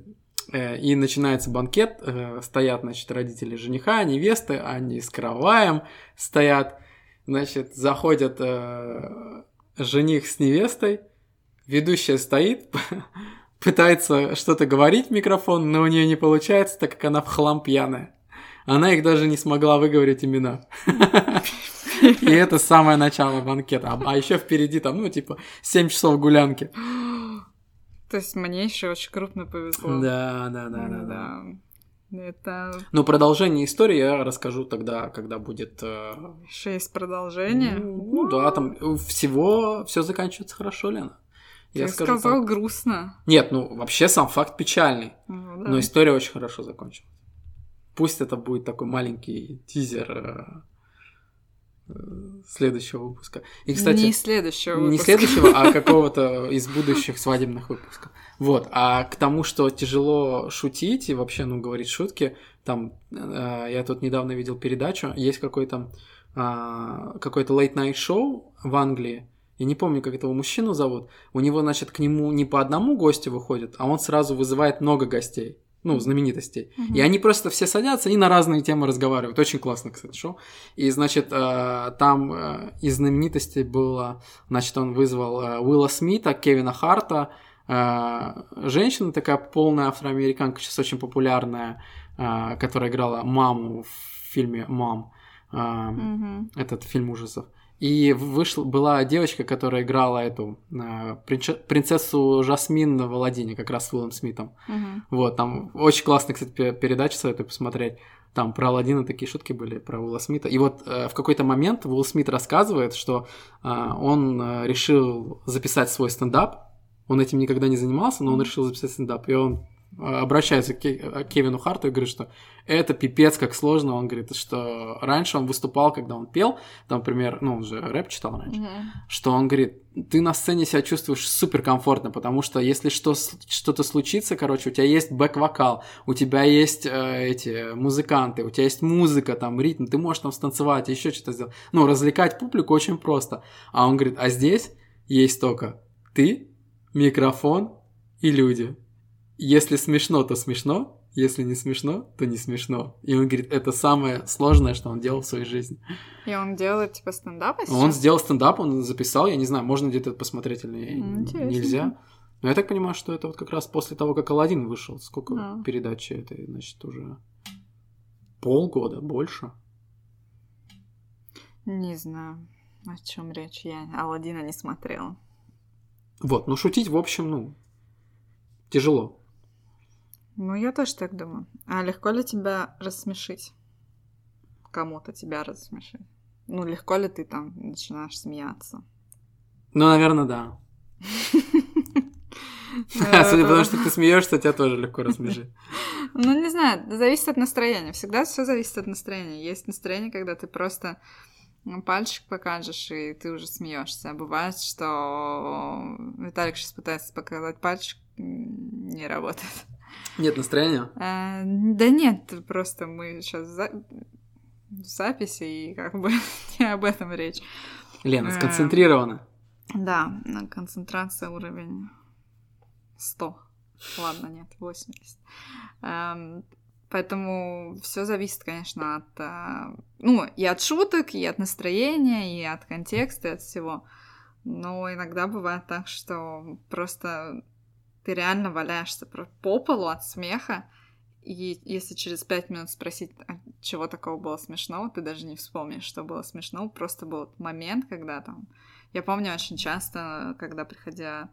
Speaker 2: э, и начинается банкет, э, стоят, значит, родители жениха, невесты, они с караваем стоят, значит, заходят э, жених с невестой, ведущая стоит, пытается что-то говорить в микрофон, но у нее не получается, так как она в хлам пьяная. Она их даже не смогла выговорить имена. И это самое начало банкета. А, а еще впереди там, ну, типа, 7 часов гулянки.
Speaker 1: То есть мне еще очень крупно повезло.
Speaker 2: Да, да, да, да, да.
Speaker 1: Это...
Speaker 2: Ну, продолжение истории я расскажу тогда, когда будет... Э...
Speaker 1: Еще есть продолжение?
Speaker 2: Ну, ну да, там всего все заканчивается хорошо, Лена.
Speaker 1: Я Ты сказал так. грустно.
Speaker 2: Нет, ну вообще сам факт печальный. Ну, да. Но история очень хорошо закончилась. Пусть это будет такой маленький тизер э, э, следующего выпуска.
Speaker 1: И, кстати, не следующего выпуска.
Speaker 2: Не следующего, а какого-то из будущих свадебных выпусков. Вот. А к тому, что тяжело шутить и вообще, ну, говорить шутки, там, э, я тут недавно видел передачу, есть какой-то э, какой-то late-night шоу в Англии, я не помню, как этого мужчину зовут. У него, значит, к нему не по одному гостю выходит, а он сразу вызывает много гостей ну, знаменитостей. Mm-hmm. И они просто все садятся и на разные темы разговаривают. Очень классно, кстати, шоу. И, значит, э, там э, из знаменитостей было, значит, он вызвал э, Уилла Смита, Кевина Харта, женщина такая полная афроамериканка, сейчас очень популярная, которая играла маму в фильме «Мам». Mm-hmm. Этот фильм ужасов. И вышла, была девочка, которая играла эту э, принцессу Жасмин в Аладдине, как раз с Уиллом Смитом.
Speaker 1: Uh-huh.
Speaker 2: Вот, там очень классная, кстати, передача, советую посмотреть. Там про Аладдина такие шутки были, про Уилла Смита. И вот э, в какой-то момент Уилл Смит рассказывает, что э, он э, решил записать свой стендап. Он этим никогда не занимался, но он решил записать стендап. И он обращается к Кевину Харту и говорит, что это пипец как сложно. Он говорит, что раньше он выступал, когда он пел, там, например, ну, он же рэп читал раньше,
Speaker 1: mm-hmm.
Speaker 2: что он говорит, ты на сцене себя чувствуешь супер комфортно, потому что если что, что-то случится, короче, у тебя есть бэк-вокал, у тебя есть э, эти музыканты, у тебя есть музыка, там, ритм, ты можешь там станцевать, еще что-то сделать. Ну, развлекать публику очень просто. А он говорит, а здесь есть только ты, микрофон и люди. Если смешно, то смешно, если не смешно, то не смешно. И он говорит, это самое сложное, что он делал в своей жизни.
Speaker 1: И он делает, типа, стендап сейчас?
Speaker 2: Он сделал стендап, он записал, я не знаю, можно где-то это посмотреть или Интересно. нельзя. Но я так понимаю, что это вот как раз после того, как Алладин вышел. Сколько а. передачи этой, значит, уже полгода, больше?
Speaker 1: Не знаю, о чем речь. Я Алладина не смотрела.
Speaker 2: Вот, ну шутить, в общем, ну, тяжело.
Speaker 1: Ну, я тоже так думаю. А легко ли тебя рассмешить? Кому-то тебя рассмешить? Ну, легко ли ты там начинаешь смеяться?
Speaker 2: Ну, наверное, да. Судя по тому, что ты смеешься, тебя тоже легко рассмешит.
Speaker 1: Ну, не знаю, зависит от настроения. Всегда все зависит от настроения. Есть настроение, когда ты просто пальчик покажешь, и ты уже смеешься. А бывает, что Виталик сейчас пытается показать пальчик, не работает.
Speaker 2: Нет настроения?
Speaker 1: А, да нет, просто мы сейчас за... в записи, и как бы не об этом речь.
Speaker 2: Лена, сконцентрирована.
Speaker 1: Да, концентрация уровень 100. Ладно, нет, 80. Эм, поэтому все зависит, конечно, от, э, ну, и от шуток, и от настроения, и от контекста, и от всего. Но иногда бывает так, что просто ты реально валяешься по полу от смеха, и если через пять минут спросить, а чего такого было смешного, ты даже не вспомнишь, что было смешно. Просто был момент, когда там... Я помню очень часто, когда приходя...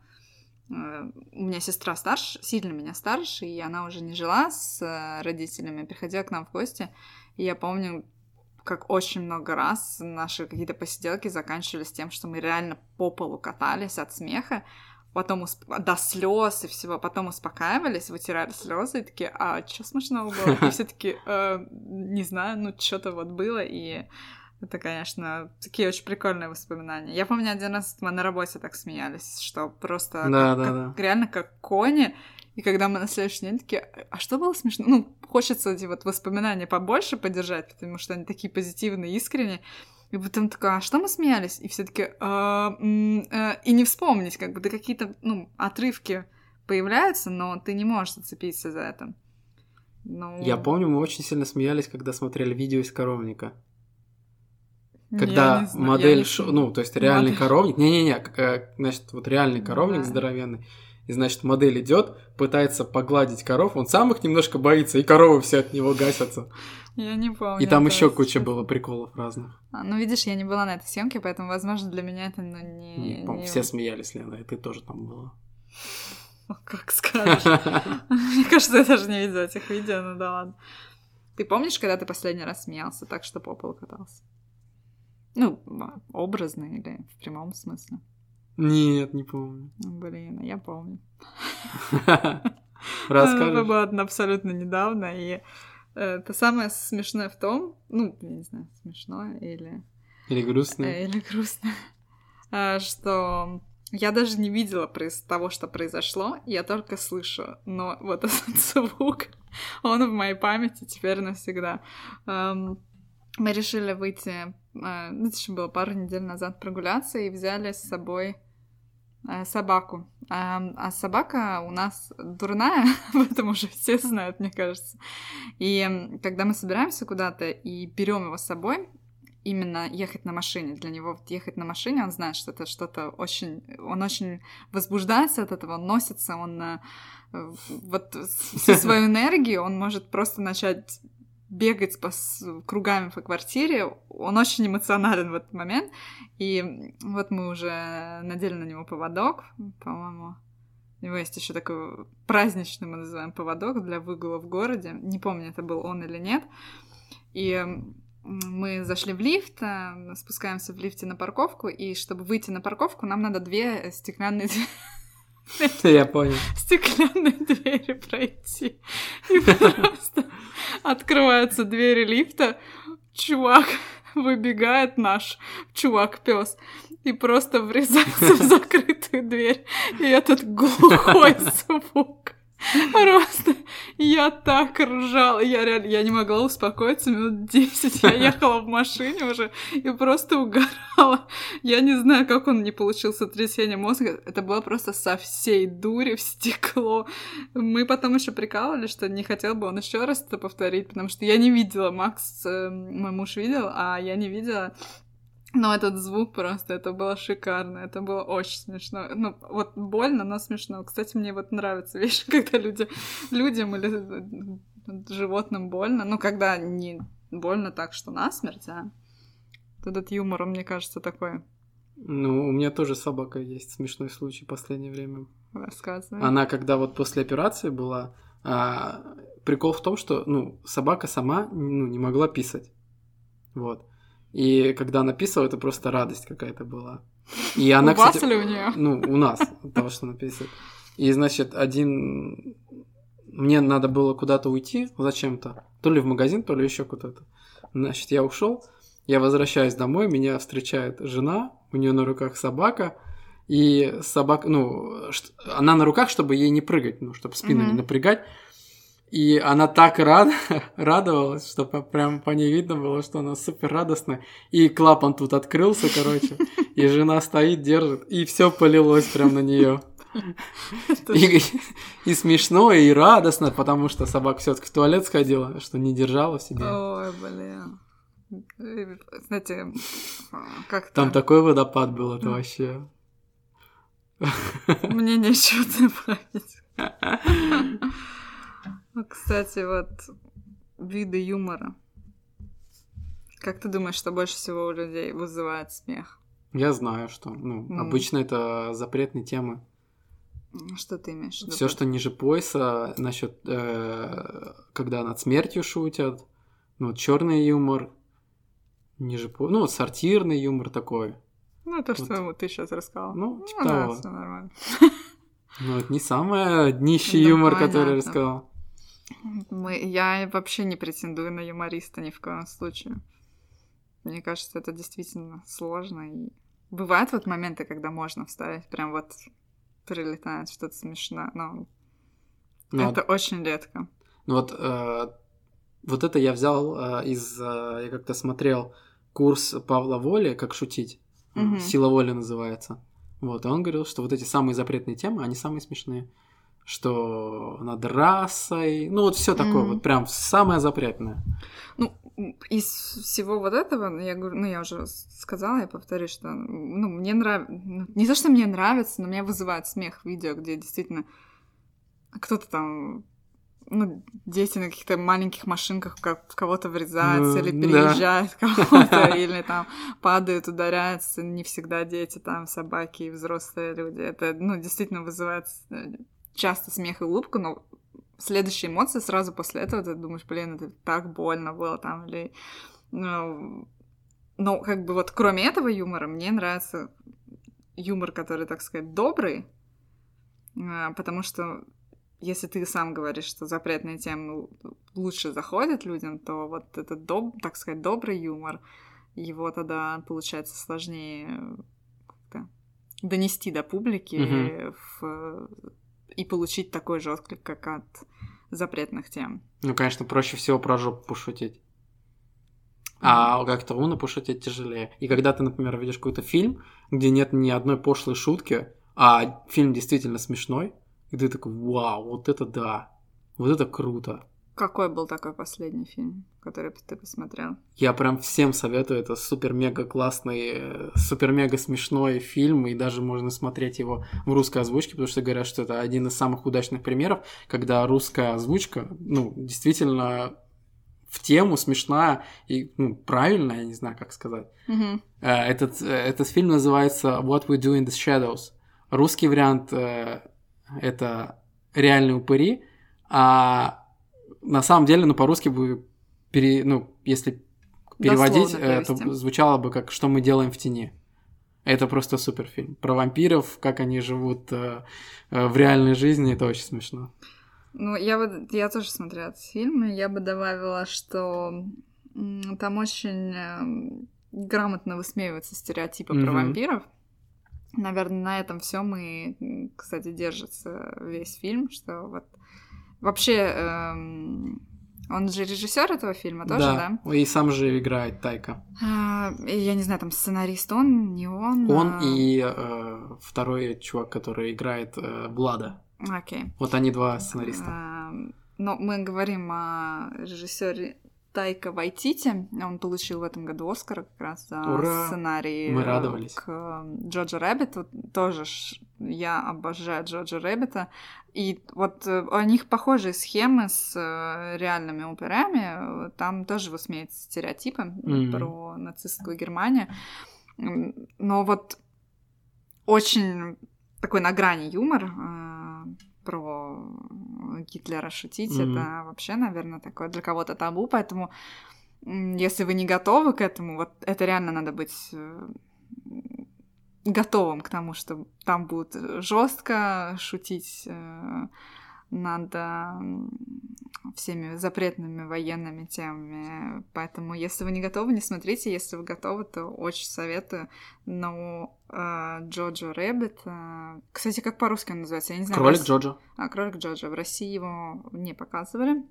Speaker 1: Э, у меня сестра старше, сильно меня старше, и она уже не жила с э, родителями, приходила к нам в гости, и я помню, как очень много раз наши какие-то посиделки заканчивались тем, что мы реально по полу катались от смеха, потом усп... до слез и всего, потом успокаивались, вытирали слезы и такие, а что смешного было? И все таки э, не знаю, ну что-то вот было, и это, конечно, такие очень прикольные воспоминания. Я помню, один раз мы на работе так смеялись, что просто
Speaker 2: да,
Speaker 1: как,
Speaker 2: да,
Speaker 1: как,
Speaker 2: да.
Speaker 1: реально как кони. И когда мы на следующий день такие, а что было смешно? Ну, хочется эти вот воспоминания побольше поддержать, потому что они такие позитивные, искренние. И потом такая, а что мы смеялись? И все таки а, а, и не вспомнить, как бы, да какие-то, ну, отрывки появляются, но ты не можешь зацепиться за это. Ну...
Speaker 2: Я помню, мы очень сильно смеялись, когда смотрели видео из коровника. Когда
Speaker 1: знаю,
Speaker 2: модель,
Speaker 1: не
Speaker 2: ну, то есть реальный
Speaker 1: Модель.
Speaker 2: коровник, не-не-не, э, значит, вот реальный коровник
Speaker 1: Да.
Speaker 2: здоровенный, и, значит, модель идет, пытается погладить коров, он сам их немножко боится, и коровы все от него гасятся.
Speaker 1: Я не помню.
Speaker 2: И там еще куча было приколов разных.
Speaker 1: А, ну, видишь, я не была на этой съемке, поэтому, возможно, для меня это, ну, не...
Speaker 2: Не, по-моему,
Speaker 1: не-
Speaker 2: Все смеялись, Лена, и ты тоже там была.
Speaker 1: Как скажешь. Мне кажется, я даже не видела этих видео, ну да ладно. Ты помнишь, когда ты последний раз смеялся так, что по полу катался? Ну, образно или в прямом смысле?
Speaker 2: Нет, не помню.
Speaker 1: Ну, Блин, а я помню. Это
Speaker 2: Расскажешь?
Speaker 1: было абсолютно недавно, и э, это самое смешное в том, ну, я не знаю, смешное или,
Speaker 2: Или грустно?
Speaker 1: э, или грустно, э, что я даже не видела того, что произошло, я только слышу, но вот этот звук, он в моей памяти теперь навсегда. Эм, Мы решили выйти, ну, это еще было пару недель назад, прогуляться, и взяли с собой собаку. А, а собака у нас дурная, об этом уже все знают, мне кажется. И когда мы собираемся куда-то и берем его с собой, именно ехать на машине. Для него вот ехать на машине, он знает, что это что-то очень... Он очень возбуждается от этого, он носится, он э, вот всю свою энергию, он может просто начать бегать по кругами по квартире. Он очень эмоционален в этот момент. И вот мы уже надели на него поводок, по-моему. У него есть еще такой праздничный, мы называем, поводок для выгула в городе. Не помню, это был он или нет. И мы зашли в лифт, э, спускаемся в лифте на парковку, и чтобы выйти на парковку, нам надо две стеклянные
Speaker 2: Я понял.
Speaker 1: стеклянные двери пройти. И просто открываются двери лифта, чувак выбегает наш чувак-пес и просто врезается в закрытую дверь. И этот глухой звук. Просто я так ржала, я реально, я не могла успокоиться минут 10, я ехала в машине уже и просто угорала. Я не знаю, как он не получил сотрясение мозга, это было просто со всей дури в стекло. Мы потом еще прикалывали, что не хотел бы он еще раз это повторить, потому что я не видела, Макс, э, мой муж видел, а я не видела. Но этот звук просто, это было шикарно, это было очень смешно. Ну, вот больно, но смешно. Кстати, мне вот нравятся вещи, когда люди, людям или э, животным больно. Ну, когда не больно так, что насмерть, а этот юмор, он, мне кажется, такой
Speaker 2: Ну, у меня тоже собака есть, смешной случай в последнее время.
Speaker 1: рассказывай.
Speaker 2: Она, когда вот после операции была, а, прикол в том, что, ну, собака сама, ну, не могла писать. Вот. И когда она писала, это просто радость какая-то была. И она,
Speaker 1: у вас
Speaker 2: кстати,
Speaker 1: или у нее?
Speaker 2: ну, у нас, от того, что она писает. И, значит, один... Мне надо было куда-то уйти зачем-то. То ли в магазин, то ли еще куда-то. Значит, я ушел. Я возвращаюсь домой, меня встречает жена, у нее на руках собака, и собака, ну, она на руках, чтобы ей не прыгать, ну, чтобы спину mm-hmm. не напрягать. И она так рад, радовалась, что прям по ней видно было, что она супер радостная. И клапан тут открылся, короче, и жена стоит, держит, и все полилось прям на нее. И, и смешно, и радостно, потому что собака все-таки в туалет сходила, что не держала в себе.
Speaker 1: Ой, блин. Знаете, как
Speaker 2: Там такой водопад был, это вообще.
Speaker 1: Мне нечего добавить. Кстати, вот виды юмора. Как ты думаешь, что больше всего у людей вызывает смех?
Speaker 2: Я знаю, что. Ну, mm. обычно это запретные темы.
Speaker 1: Что ты имеешь?
Speaker 2: Все, что ниже пояса, насчет, э, когда над смертью шутят, ну, черный юмор, ниже пояса, ну, сортирный юмор такой.
Speaker 1: Ну, то, что вот. ты сейчас рассказал.
Speaker 2: Ну, типа ну, того. Да, все нормально. Ну, это не самый нищий юмор, который рассказал.
Speaker 1: Мы, я вообще не претендую на юмориста ни в коем случае. Мне кажется, это действительно сложно. И бывают вот моменты, когда можно вставить, прям вот прилетает что-то смешное, но ну, это очень редко.
Speaker 2: Ну вот, э, вот это я взял э, из... Э, я как-то смотрел курс Павла Воли «Как шутить». Угу. «Сила воли» называется. Вот, и он говорил, что вот эти самые запретные темы, они самые смешные что над расой, ну вот все такое, mm-hmm. вот прям самое запретное.
Speaker 1: Ну, из всего вот этого, я говорю, ну я уже сказала, я повторюсь, что ну, мне нравится, ну, не то, что мне нравится, но меня вызывает смех видео, где действительно кто-то там ну, дети на каких-то маленьких машинках в кого-то врезаются, ну, или переезжают да. кого-то, или там падают, ударяются. Не всегда дети, там собаки и взрослые люди. Это, ну, действительно вызывает э, часто смех и улыбку, но следующая эмоция сразу после этого ты думаешь, блин, это так больно было там, или... Ну, но как бы вот кроме этого юмора мне нравится юмор, который, так сказать, добрый, а, потому что если ты сам говоришь, что запретные темы лучше заходят людям, то вот этот, доб, так сказать, добрый юмор, его тогда получается сложнее донести до публики mm-hmm. в и получить такой же отклик, как от запретных тем.
Speaker 2: Ну, конечно, проще всего про жопу пошутить. А как-то умно пошутить тяжелее. И когда ты, например, видишь какой-то фильм, где нет ни одной пошлой шутки, а фильм действительно смешной, и ты такой, вау, вот это да, вот это круто.
Speaker 1: Какой был такой последний фильм, который ты посмотрел?
Speaker 2: Я прям всем советую. Это супер-мега классный, супер-мега смешной фильм, и даже можно смотреть его в русской озвучке, потому что говорят, что это один из самых удачных примеров, когда русская озвучка, ну, действительно в тему, смешная и ну, правильная, я не знаю, как сказать. Mm-hmm. Этот, этот фильм называется What We Do in the Shadows. Русский вариант э, это реальные упыри, а на самом деле, ну, по-русски бы, пере, ну, если переводить, э, то звучало бы как «Что мы делаем в тени». Это просто супер фильм. Про вампиров, как они живут э, э, в реальной жизни, это очень смешно.
Speaker 1: Ну, я вот, я тоже смотрела этот фильм, и я бы добавила, что там очень э, грамотно высмеиваются стереотипы mm-hmm. про вампиров. Наверное, на этом все мы, кстати, держится весь фильм, что вот Вообще, эм, он же режиссер этого фильма тоже, да?
Speaker 2: Да, и сам же играет Тайка.
Speaker 1: А, я не знаю, там сценарист он, не он.
Speaker 2: Он а... и э, второй чувак, который играет э, Влада.
Speaker 1: Окей.
Speaker 2: Вот они два сценариста.
Speaker 1: А, но мы говорим о режиссере Тайка Вайтити. Он получил в этом году Оскар как раз за Ура! сценарий
Speaker 2: Мы радовались.
Speaker 1: к Джорджа Рэббиту. Тоже я обожаю Джорджа Рэббита. И вот э, у них похожие схемы с э, реальными упырями. Там тоже высмеются стереотипы mm-hmm. про нацистскую Германию. Но вот очень такой на грани юмор э, про Гитлера шутить, mm-hmm. это вообще, наверное, такое для кого-то табу, поэтому если вы не готовы к этому, вот это реально надо быть готовым к тому, что там будут жестко шутить э, над всеми запретными военными темами. Поэтому, если вы не готовы, не смотрите. Если вы готовы, то очень советую. Но э, Jojo Rabbit... Э, кстати, как по-русски он называется? Я не знаю.
Speaker 2: Кролик Джоджо.
Speaker 1: А, кролик Джоджо. В России его не показывали.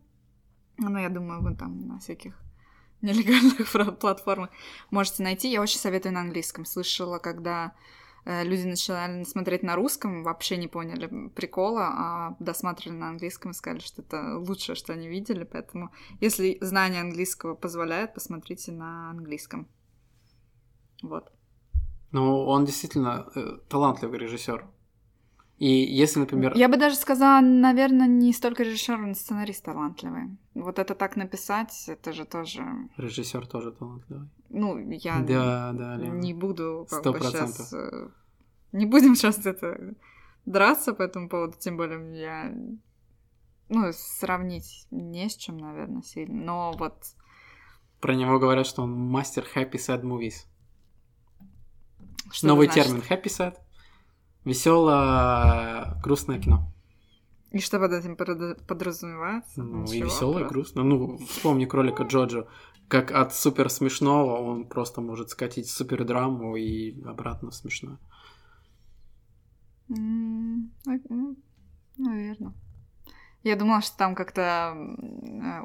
Speaker 1: Но я думаю, вы там на всяких нелегальных платформах можете найти. Я очень советую на английском. Слышала, когда люди начали смотреть на русском, вообще не поняли прикола, а досматривали на английском и сказали, что это лучшее, что они видели. Поэтому, если знание английского позволяет, посмотрите на английском. Вот.
Speaker 2: Ну, он действительно э, талантливый режиссер. И если, например...
Speaker 1: Я бы даже сказала, наверное, не столько режиссер, но сценарист талантливый. Вот это так написать, это же тоже...
Speaker 2: Режиссер тоже талантливый.
Speaker 1: Ну, я
Speaker 2: да, да,
Speaker 1: не буду как бы сейчас... Э, не будем сейчас это драться по этому поводу, тем более я... Ну, сравнить не с чем, наверное, сильно. Но вот...
Speaker 2: Про него говорят, что он мастер happy sad movies. Что Новый термин happy sad веселое грустное кино.
Speaker 1: И что под этим подразумевается?
Speaker 2: Ну, Ничего, и веселое, грустное. Ну, вспомни кролика Джоджо. Как от супер смешного он просто может скатить супер драму и обратно в смешное.
Speaker 1: Mm, наверное. Я думала, что там как-то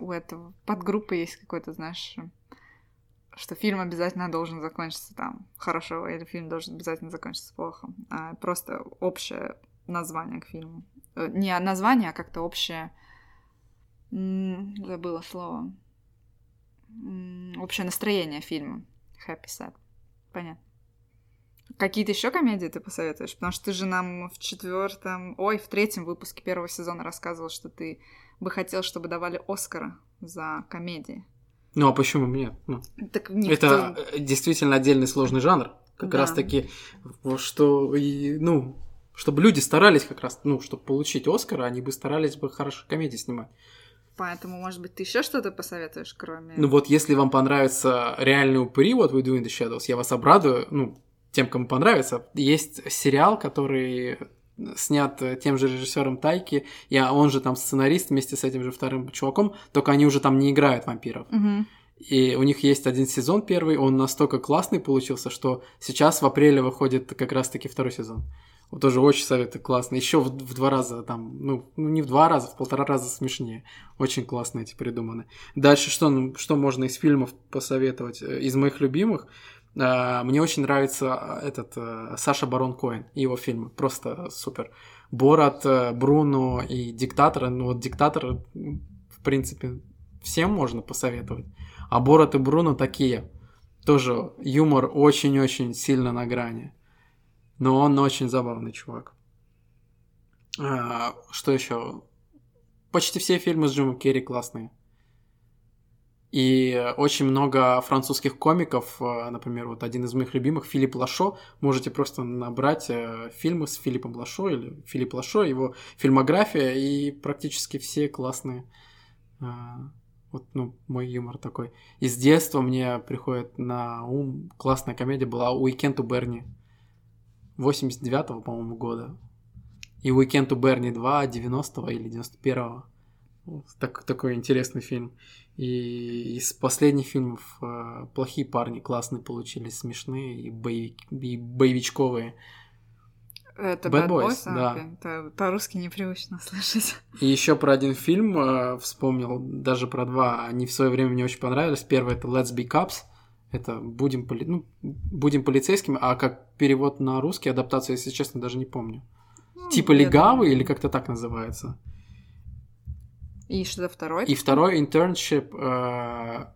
Speaker 1: у этого подгруппы есть какой-то, знаешь, что фильм обязательно должен закончиться там хорошо, или фильм должен обязательно закончиться плохо, а просто общее название к фильму. Э, не название, а как-то общее... Забыла слово. Общее настроение фильма. Happy Sad. Понятно. Какие-то еще комедии ты посоветуешь? Потому что ты же нам в четвертом, ой, в третьем выпуске первого сезона рассказывал, что ты бы хотел, чтобы давали Оскара за комедии.
Speaker 2: Ну а почему нет? Ну,
Speaker 1: так никто...
Speaker 2: Это э, действительно отдельный сложный жанр. Как да. раз таки, что, ну, чтобы люди старались как раз, ну, чтобы получить Оскара, они бы старались бы хорошо комедии снимать.
Speaker 1: Поэтому, может быть, ты еще что-то посоветуешь, кроме...
Speaker 2: Ну вот, если вам понравится реальный упыри, вот We Do in the Shadows, я вас обрадую, ну, тем, кому понравится. Есть сериал, который снят э, тем же режиссером Тайки, и он же там сценарист вместе с этим же вторым чуваком, только они уже там не играют вампиров.
Speaker 1: Угу.
Speaker 2: И у них есть один сезон первый, он настолько классный получился, что сейчас в апреле выходит как раз-таки второй сезон. Вот тоже очень советую, классно. Еще в, в два раза там, ну, ну не в два раза, в полтора раза смешнее. Очень классно эти придуманы. Дальше что, ну, что можно из фильмов посоветовать? Э, из моих любимых мне очень нравится э, этот э, Саша Барон Коэн и его фильмы. Просто супер. Борат, Бруно и Диктатор. Ну вот Диктатор, в принципе, всем можно посоветовать. А Борат и Бруно такие. Тоже юмор очень-очень сильно на грани. Но он очень забавный чувак. Что еще? Почти все фильмы с Джимом Керри классные. И очень много французских комиков, э, например, вот один из моих любимых, Филипп Лашо, можете просто набрать э, фильмы с Филиппом Лашо или Филипп Лашо, его фильмография, и практически все классные. Э, вот, ну, мой юмор такой. Из детства мне приходит на ум классная комедия была «Уикенд у Берни» 89-го, по-моему, года. И «Уикенд у Берни 2» 90-го или 91-го. Так, такой интересный фильм. И из последних фильмов э, плохие парни классные получились, смешные и, боевик, и боевичковые.
Speaker 1: Это Bad, Bad Boys, Boys а, да. Это по-русски непривычно слышать.
Speaker 2: И еще про один фильм э, вспомнил, даже про два. Они в свое время мне очень понравились. Первый это Let's Be Cops. Это будем, поли... ну, будем полицейскими, а как перевод на русский, адаптацию, если честно, даже не помню. Ну, типа легавый думаю... или как-то так называется.
Speaker 1: И что-то второе?
Speaker 2: И второй internship э,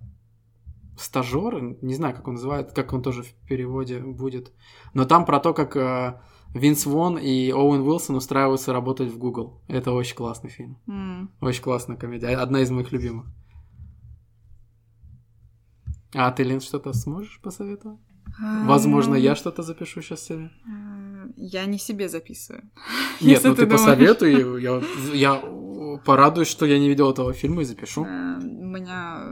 Speaker 2: стажер, не знаю, как он называет, как он тоже в переводе будет. Но там про то, как э, Винс Вон и Оуэн Уилсон устраиваются работать в Google. Это очень классный фильм.
Speaker 1: Mm.
Speaker 2: Очень классная комедия. Одна из моих любимых. А ты, Лин, что-то сможешь посоветовать? Возможно, я что-то запишу сейчас себе.
Speaker 1: Я не себе записываю.
Speaker 2: Нет, ну ты, ты посоветуй. Я, я порадуюсь, что я не видел этого фильма и запишу.
Speaker 1: Э, у меня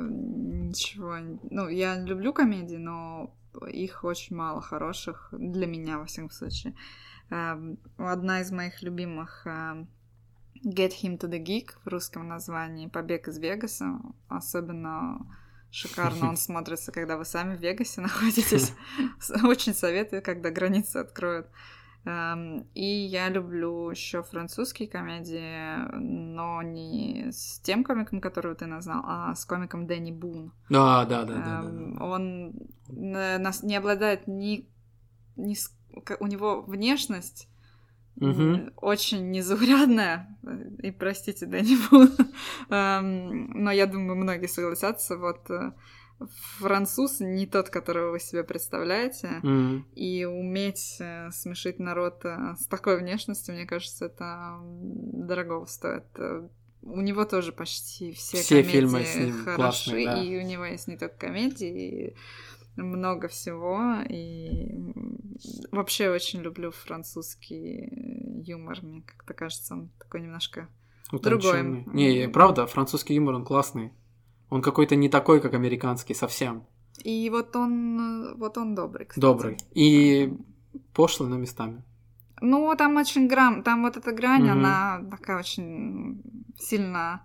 Speaker 1: ничего... Ну, я люблю комедии, но их очень мало хороших, для меня, во всяком случае. Эм, одна из моих любимых эм, Get Him to the Geek в русском названии «Побег из Вегаса». Особенно шикарно он смотрится, когда вы сами в Вегасе находитесь. Очень советую, когда границы откроют. Эм, и я люблю еще французские комедии, но не с тем комиком, которого ты назвал, а с комиком Дэнни Бун.
Speaker 2: А, да, да, да.
Speaker 1: да. Он нас не обладает ни, ни у него внешность Угу. Очень незаурядная. И простите, Дэнни Бун. Но я думаю, многие согласятся. Вот э, француз не тот, которого вы себе представляете.
Speaker 2: Mm.
Speaker 1: И уметь э, смешить народ э, с такой внешностью, мне кажется, это дорого стоит. У него тоже почти все, все комедии фильмы с ним хороши, классные, да. и у него есть не только комедии, и много всего, и вообще очень люблю французский юмор, мне как-то кажется, он такой немножко Утонченный. другой.
Speaker 2: Не, правда, французский юмор, он классный. Он какой-то не такой, как американский, совсем.
Speaker 1: И вот он, вот он добрый,
Speaker 2: кстати. Добрый. И пошлый, но местами.
Speaker 1: Ну, там очень грам... Там вот эта грань, mm она такая очень сильно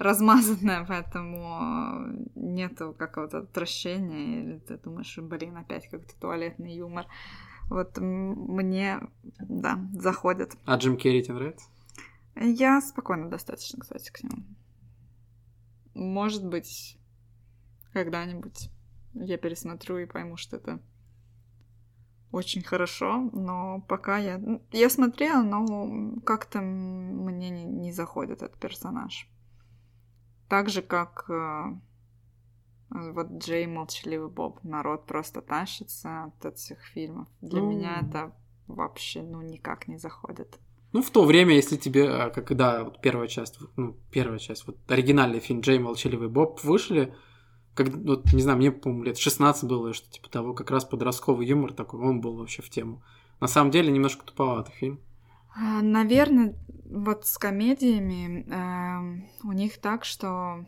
Speaker 1: размазанная, поэтому нету какого-то отвращения, или ты думаешь, блин, опять как-то туалетный юмор. Вот мне, да, заходит.
Speaker 2: А Джим Керри тебе нравится?
Speaker 1: Я спокойно достаточно, кстати, к нему. Может быть, когда-нибудь я пересмотрю и пойму, что это очень хорошо, но пока я... Я смотрела, но как-то мне не, не заходит этот персонаж. Так же, как э, вот Джей Молчаливый Боб. Народ просто тащится от этих фильмов. Для ну... меня это вообще, ну, никак не заходит.
Speaker 2: Ну, в то время, если тебе, а, как да, вот первая часть, ну, первая часть, вот оригинальный фильм Джей Молчаливый Боб вышли, как, вот, не знаю, мне, по-моему, лет 16 было, что типа того, как раз подростковый юмор такой, он был вообще в тему. На самом деле, немножко туповатый фильм.
Speaker 1: А, наверное, вот с комедиями э, у них так, что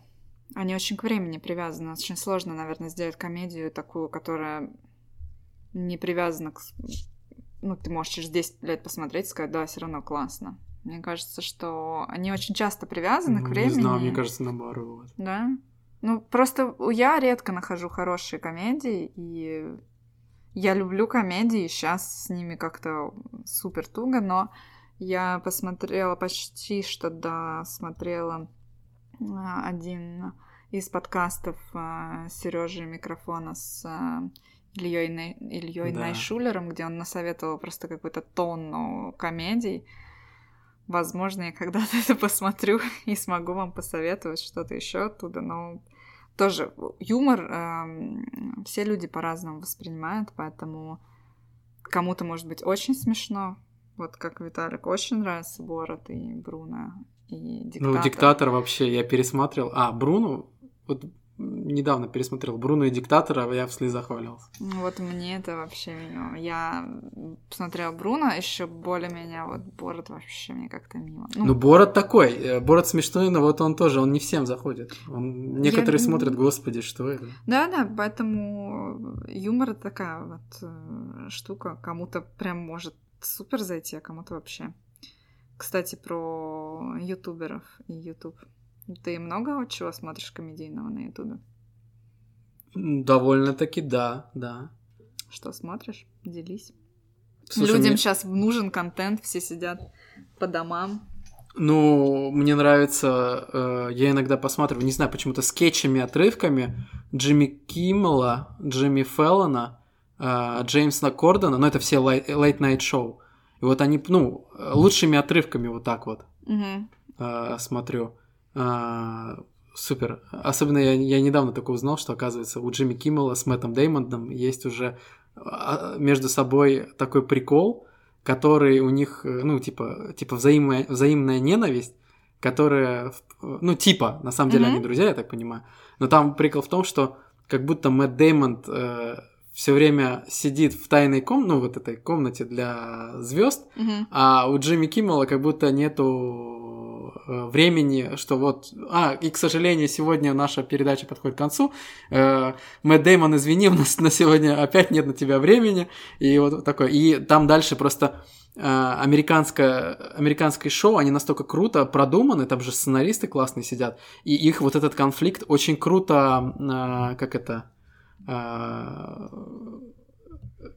Speaker 1: они очень к времени привязаны. Очень сложно, наверное, сделать комедию такую, которая не привязана к... Ну, ты можешь через 10 лет посмотреть и сказать, да, все равно классно. Мне кажется, что они очень часто привязаны ну, к времени. Не
Speaker 2: знаю, мне кажется, наоборот.
Speaker 1: Да? Ну, просто я редко нахожу хорошие комедии, и я люблю комедии, сейчас с ними как-то супер туго, но я посмотрела почти что досмотрела а, один из подкастов а, Сережи микрофона с а, Ильей, Ильей да. Найшулером, где он насоветовал просто какую-то тонну комедий. Возможно, я когда-то это посмотрю и смогу вам посоветовать что-то еще оттуда, но тоже юмор э, все люди по-разному воспринимают, поэтому кому-то может быть очень смешно, вот как Виталик, очень нравится Борот и Бруно, и Диктатор.
Speaker 2: Ну, Диктатор вообще, я пересматривал. А, Бруно, вот недавно пересмотрел Бруно и Диктатора, я в слезах валялся.
Speaker 1: Вот мне это вообще мимо. Я посмотрела Бруно, еще более-менее, вот Борот вообще мне как-то мимо.
Speaker 2: Ну, ну Борот такой, э, Борот смешной, но вот он тоже, он не всем заходит. Он... Некоторые я... смотрят, господи, что это?
Speaker 1: Да-да, поэтому юмор такая вот э, штука, кому-то прям может супер зайти, а кому-то вообще. Кстати, про ютуберов и ютуб. Ты много чего смотришь комедийного на ютубе?
Speaker 2: Довольно-таки да, да.
Speaker 1: Что смотришь? Делись. Слушай, Людям мне... сейчас нужен контент, все сидят по домам.
Speaker 2: Ну, мне нравится, э, я иногда посматриваю, не знаю, почему-то скетчами, отрывками Джимми Киммела, Джимми Феллона, э, Джеймса Кордона, но это все late night show. И вот они, ну, лучшими отрывками вот так вот
Speaker 1: mm-hmm.
Speaker 2: э, смотрю. Э, супер. Особенно я, я недавно только узнал, что, оказывается, у Джимми Киммела с Мэттом Деймондом есть уже а, между собой такой прикол, который у них, ну, типа, типа взаимная, взаимная ненависть, которая, ну, типа, на самом деле mm-hmm. они друзья, я так понимаю. Но там прикол в том, что как будто Мэтт Деймонд э, все время сидит в тайной комнате, ну, вот этой комнате для звезд,
Speaker 1: mm-hmm.
Speaker 2: а у Джимми Киммела как будто нету э, времени, что вот, а, и, к сожалению, сегодня наша передача подходит к концу, э, Мэтт Дэймон, извини, у нас на сегодня опять нет на тебя времени, и вот такое, и там дальше просто Э, американское, американское шоу, они настолько круто продуманы, там же сценаристы классные сидят, и их вот этот конфликт очень круто, э, как это,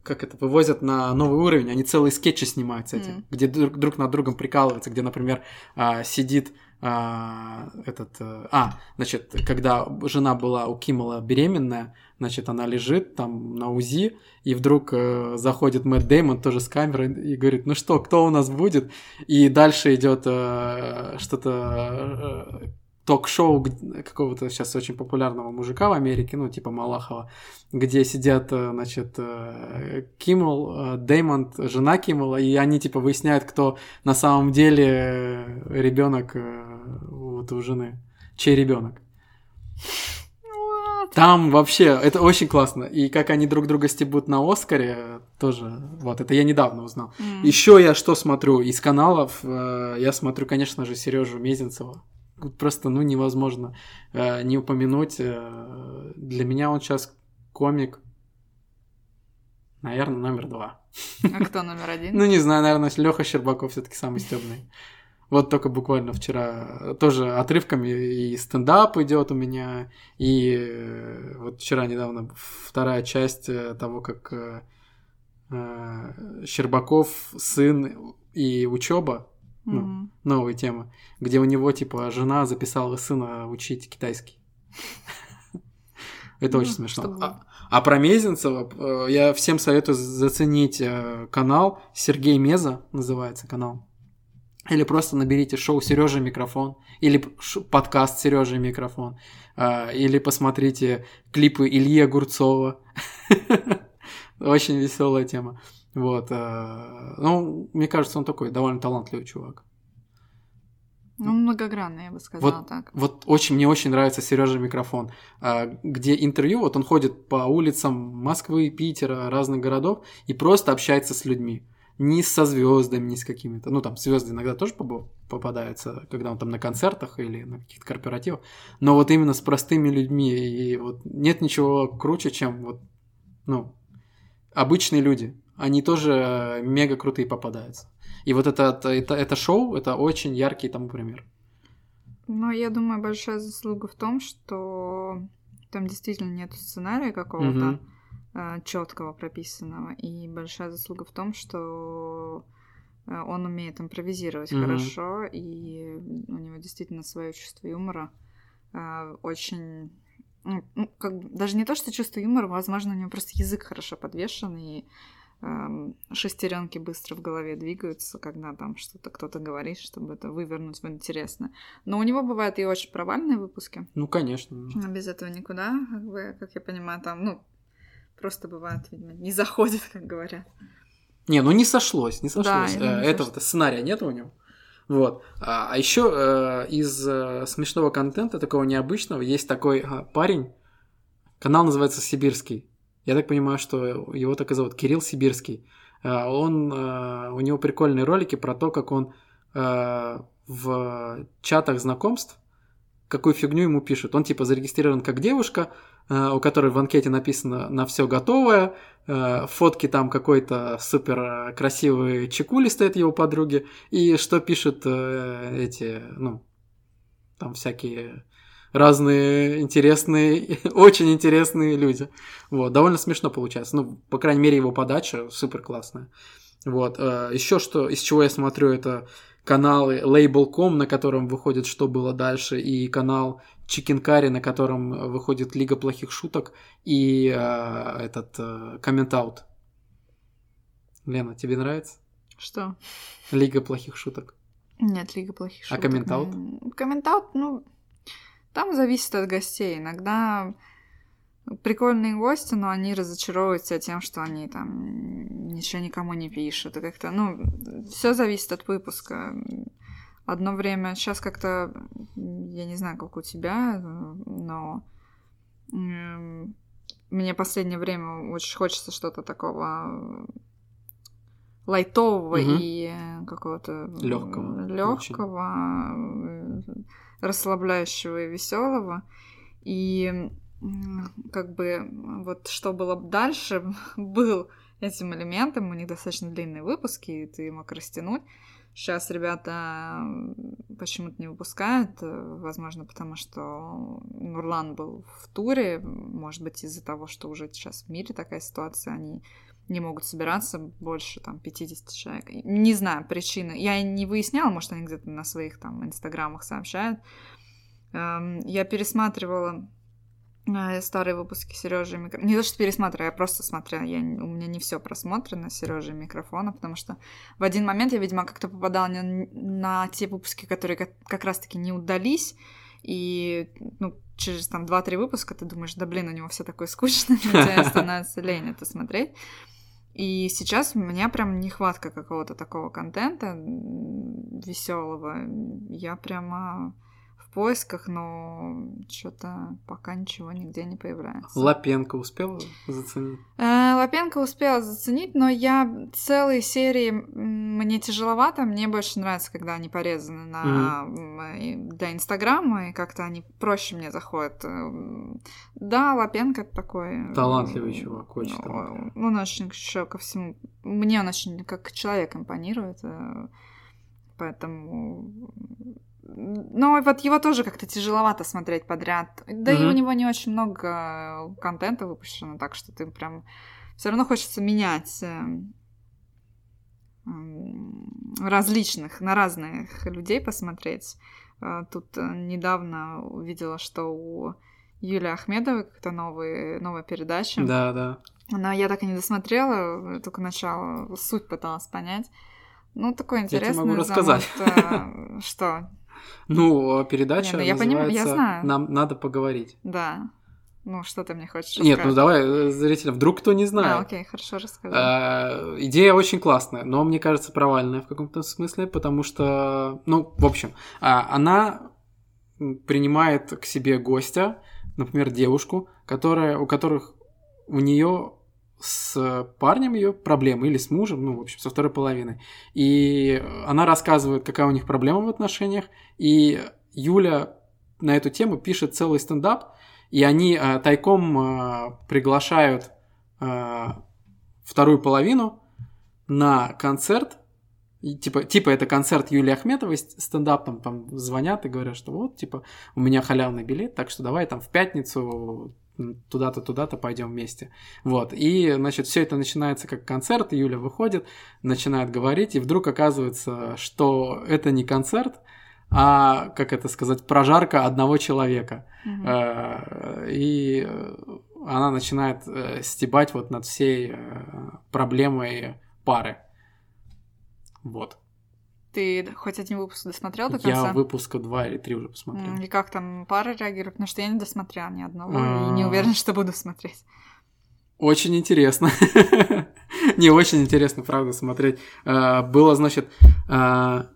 Speaker 2: как это, вывозят на новый уровень, они целые скетчи снимают с этим, mm. где друг, друг над другом прикалываются, где, например, сидит а, этот, а, значит, когда жена была у Киммела беременная, значит, она лежит там на УЗИ, и вдруг э, заходит Мэтт Деймон тоже с камерой и говорит, ну что, кто у нас будет? И дальше идет э, что-то э, ток-шоу какого-то сейчас очень популярного мужика в Америке, ну, типа Малахова, где сидят, э, значит, э, Киммел, Деймонд, жена Киммела, и они, типа, выясняют, кто на самом деле ребенок вот у жены, чей ребенок. Там вообще, это очень классно. И как они друг друга стебут на Оскаре, тоже, вот, это я недавно узнал. Mm. Еще я что смотрю из каналов, э, я смотрю, конечно же, Сережу Мезенцева. Просто, ну, невозможно э, не упомянуть. Э, для меня он сейчас комик, наверное, номер два.
Speaker 1: А кто номер один?
Speaker 2: Ну, не знаю, наверное, Леха Щербаков все-таки самый стебный. Вот только буквально вчера тоже отрывками и стендап идет у меня, и э, вот вчера недавно вторая часть э, того, как э, Щербаков сын и учеба, ну, mm-hmm. новая тема, где у него типа жена записала сына учить китайский. Это очень ну, смешно. А, а про Мезенцева я всем советую заценить канал Сергей Меза называется канал. Или просто наберите шоу Сережа микрофон, или подкаст Сережа микрофон, а, или посмотрите клипы Ильи Огурцова. Очень веселая тема. Вот. А, ну, мне кажется, он такой довольно талантливый чувак.
Speaker 1: Ну, многогранный, я бы сказала
Speaker 2: вот,
Speaker 1: так.
Speaker 2: Вот очень, мне очень нравится Сережа микрофон, а, где интервью, вот он ходит по улицам Москвы, Питера, разных городов и просто общается с людьми ни со звездами, ни с какими-то. Ну, там звезды иногда тоже попадаются, когда он там на концертах или на каких-то корпоративах. Но вот именно с простыми людьми. И вот нет ничего круче, чем вот, ну, обычные люди. Они тоже мега крутые попадаются. И вот это, это, это шоу, это очень яркий тому пример.
Speaker 1: Ну, я думаю, большая заслуга в том, что там действительно нет сценария какого-то. Угу Э, четкого прописанного. И большая заслуга в том, что э, он умеет импровизировать mm-hmm. хорошо, и у него действительно свое чувство юмора э, очень ну, ну, как даже не то, что чувство юмора, возможно, у него просто язык хорошо подвешен, и э, шестеренки быстро в голове двигаются, когда там что-то кто-то говорит, чтобы это вывернуть в интересно. Но у него бывают и очень провальные выпуски.
Speaker 2: Ну, конечно.
Speaker 1: Без этого никуда, как бы, как я понимаю, там, ну, Просто бывает, видимо, не заходит, как говорят.
Speaker 2: Не, ну не сошлось, не сошлось. Да, э, Этого-то сценария нет у него. Вот. А, а еще э, из э, смешного контента, такого необычного, есть такой э, парень, канал называется Сибирский. Я так понимаю, что его так и зовут, Кирилл Сибирский. Э, он, э, у него прикольные ролики про то, как он э, в чатах знакомств, какую фигню ему пишут. Он типа зарегистрирован как девушка, у которой в анкете написано на все готовое, фотки там какой-то супер красивые чекули стоят его подруги, и что пишут эти, ну, там всякие разные интересные, очень интересные люди. Вот, довольно смешно получается. Ну, по крайней мере, его подача супер классная. Вот, еще что, из чего я смотрю, это каналы Label.com, на котором выходит «Что было дальше», и канал Чикенкари, на котором выходит Лига плохих шуток, и э, этот коммент-аут. Э, Лена, тебе нравится?
Speaker 1: Что?
Speaker 2: Лига плохих шуток.
Speaker 1: Нет, Лига плохих
Speaker 2: а шуток. А коммент-аут?
Speaker 1: Коммент-аут, ну, там зависит от гостей. Иногда прикольные гости, но они разочаровываются тем, что они там ничего никому не пишут. И как-то, ну, все зависит от выпуска одно время, сейчас как-то, я не знаю, как у тебя, но мне последнее время очень хочется что-то такого лайтового угу. и какого-то
Speaker 2: легкого,
Speaker 1: легкого расслабляющего и веселого. И как бы вот что было дальше, был этим элементом. У них достаточно длинные выпуски, и ты мог растянуть. Сейчас ребята почему-то не выпускают, э, возможно, потому что Нурлан был в туре, может быть, из-за того, что уже сейчас в мире такая ситуация, они не могут собираться больше там 50 человек. Не знаю причины. Я не выясняла, может, они где-то на своих там инстаграмах сообщают. Эм, я пересматривала э, старые выпуски Сережи микрофона. Не то, что пересматриваю, я просто смотрела. Я... У меня не все просмотрено Сережи микрофона, потому что в один момент я, видимо, как-то попадала на, на те выпуски, которые как, раз-таки не удались. И ну, через там 2-3 выпуска ты думаешь, да блин, у него все такое скучное, тебе становится лень это смотреть. И сейчас у меня прям нехватка какого-то такого контента веселого. Я прямо поисках, но что-то пока ничего нигде не появляется.
Speaker 2: Лапенко успела заценить?
Speaker 1: Э, Лапенко успела заценить, но я целые серии мне тяжеловато. Мне больше нравится, когда они порезаны на mm-hmm. для Инстаграма, и как-то они проще мне заходят. Эм, да, Лапенко такой...
Speaker 2: Талантливый чувак, очень талантливый.
Speaker 1: Он очень еще ко всему... Мне он очень как человек импонирует, э, поэтому но вот его тоже как-то тяжеловато смотреть подряд. Да mm-hmm. и у него не очень много контента выпущено, так что ты прям все равно хочется менять э, различных, на разных людей посмотреть. Э, тут недавно увидела, что у Юлии Ахмедовой как-то новые, новая передача.
Speaker 2: Да, да.
Speaker 1: Но я так и не досмотрела, только начало, суть пыталась понять. Ну, такой интересный. Я тебе
Speaker 2: могу рассказать.
Speaker 1: Замут, что?
Speaker 2: Ну, передача Не, ну, я понимаю, я знаю. «Нам надо поговорить».
Speaker 1: Да. Ну, что ты мне хочешь
Speaker 2: рассказать? Нет, ну давай, э, зрителям, вдруг кто не знает.
Speaker 1: А, окей, хорошо, расскажи.
Speaker 2: А, идея очень классная, но мне кажется провальная в каком-то смысле, потому что, ну, в общем, а, она принимает к себе гостя, например, девушку, которая, у которых у нее с парнем ее проблемы или с мужем, ну, в общем, со второй половиной. И она рассказывает, какая у них проблема в отношениях. И Юля на эту тему пишет целый стендап, и они э, тайком э, приглашают э, вторую половину на концерт. И, типа, типа это концерт Юлии Ахметовой, стендап там, там звонят и говорят, что вот, типа, у меня халявный билет, так что давай там в пятницу туда-то, туда-то пойдем вместе. Вот. И, значит, все это начинается как концерт, Юля выходит, начинает говорить, и вдруг оказывается, что это не концерт, а, как это сказать, прожарка одного человека. Mm-hmm. И она начинает э, стебать вот над всей э, проблемой пары. Вот.
Speaker 1: Ты хоть один выпуск досмотрел до конца?
Speaker 2: Я выпуска два или три уже посмотрел.
Speaker 1: И как там пара реагирует? Потому что я не досмотрела ни одного и не а. уверена, что буду смотреть.
Speaker 2: Очень интересно. Не очень интересно, правда, смотреть. А, было, значит, а,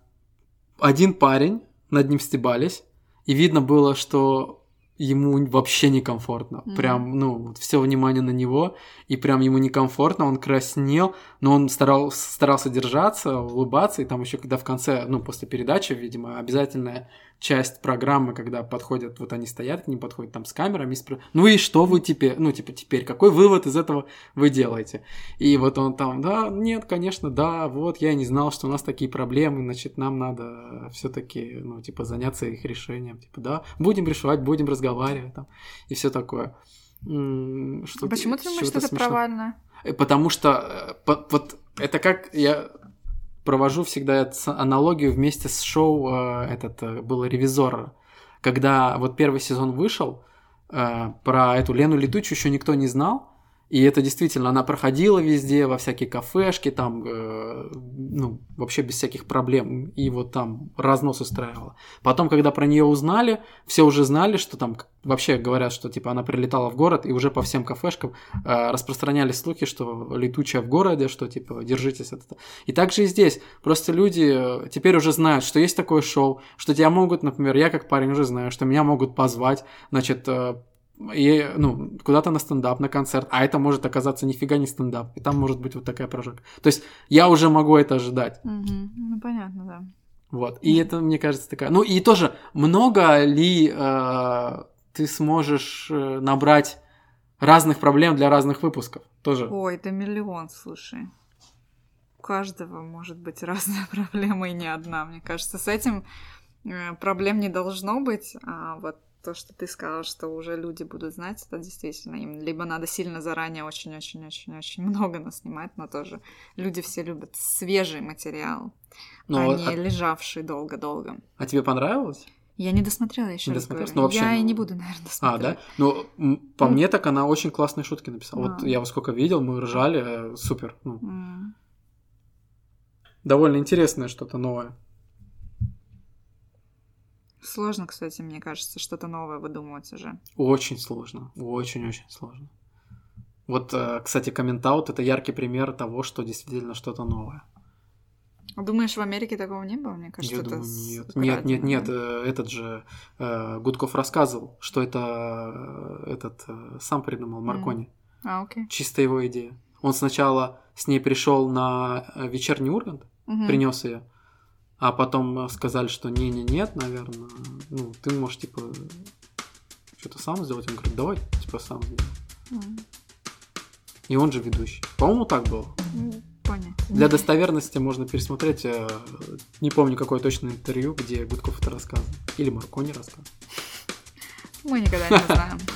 Speaker 2: один парень, над ним стебались, и видно было, что ему вообще некомфортно. Mm-hmm. Прям, ну, все внимание на него, и прям ему некомфортно, он краснел, но он старал, старался держаться, улыбаться, и там еще когда в конце, ну, после передачи, видимо, обязательная часть программы, когда подходят, вот они стоят к ним, подходят там с камерами, спр... ну и что вы теперь, ну, типа, теперь, какой вывод из этого вы делаете? И вот он там, да, нет, конечно, да, вот, я не знал, что у нас такие проблемы, значит, нам надо все таки ну, типа, заняться их решением, типа, да, будем решать, будем разговаривать там, и все такое.
Speaker 1: Что Почему ты думаешь, что это смешно? провально?
Speaker 2: Э, потому что э, вот это как я провожу всегда аналогию вместе с шоу э, этот э, был ревизор, когда вот первый сезон вышел, э, про эту Лену Летучую еще никто не знал, и это действительно, она проходила везде, во всякие кафешки, там, э, ну, вообще без всяких проблем, и вот там разнос устраивала. Потом, когда про нее узнали, все уже знали, что там вообще говорят, что типа она прилетала в город, и уже по всем кафешкам э, распространялись слухи, что летучая в городе, что типа держитесь от этого. И также и здесь. Просто люди э, теперь уже знают, что есть такое шоу, что тебя могут, например, я как парень уже знаю, что меня могут позвать, значит, э, и, ну, куда-то на стендап, на концерт, а это может оказаться нифига не стендап, и там может быть вот такая прожарка. То есть я уже могу это ожидать.
Speaker 1: Угу. Ну, понятно, да.
Speaker 2: Вот. И это, мне кажется, такая... Ну и тоже, много ли э, ты сможешь э, набрать разных проблем для разных выпусков? Тоже.
Speaker 1: Ой, это миллион, слушай. У каждого может быть разная проблема и не одна. Мне кажется, с этим э, проблем не должно быть. А вот то, что ты сказала, что уже люди будут знать, это действительно им либо надо сильно заранее очень-очень-очень-очень много наснимать, но тоже люди все любят свежий материал, но, а не а... лежавший долго-долго.
Speaker 2: А тебе понравилось?
Speaker 1: Я не досмотрела еще. Не досмотрела? Ну, вообще, я и не буду, наверное,
Speaker 2: досмотреть. А, да? Ну, по ну... мне так она очень классные шутки написала. А. Вот я вот сколько видел, мы ржали, э, супер. Ну. Mm. Довольно интересное что-то новое.
Speaker 1: Сложно, кстати, мне кажется, что-то новое выдумывать уже.
Speaker 2: Очень сложно. Очень-очень сложно. Вот, э, кстати, комментаут это яркий пример того, что действительно что-то новое.
Speaker 1: А думаешь, в Америке такого не было? Мне кажется,
Speaker 2: Я это думаю, нет. Нет, нет, нет. Э, этот же э, Гудков рассказывал, что это этот сам придумал Маркони. Mm.
Speaker 1: А, окей.
Speaker 2: Чисто его идея. Он сначала с ней пришел на вечерний Ургант, mm-hmm. принес ее, а потом сказали, что не-не, нет, наверное, ну, ты можешь, типа, что-то сам сделать. Он говорит, давай, типа, сам сделай. Mm. И он же ведущий. По-моему, так было.
Speaker 1: Понятно.
Speaker 2: Для достоверности можно пересмотреть, э, не помню, какое точное интервью, где Гудков это рассказывал. Или Маркони рассказывал.
Speaker 1: Мы никогда не знаем.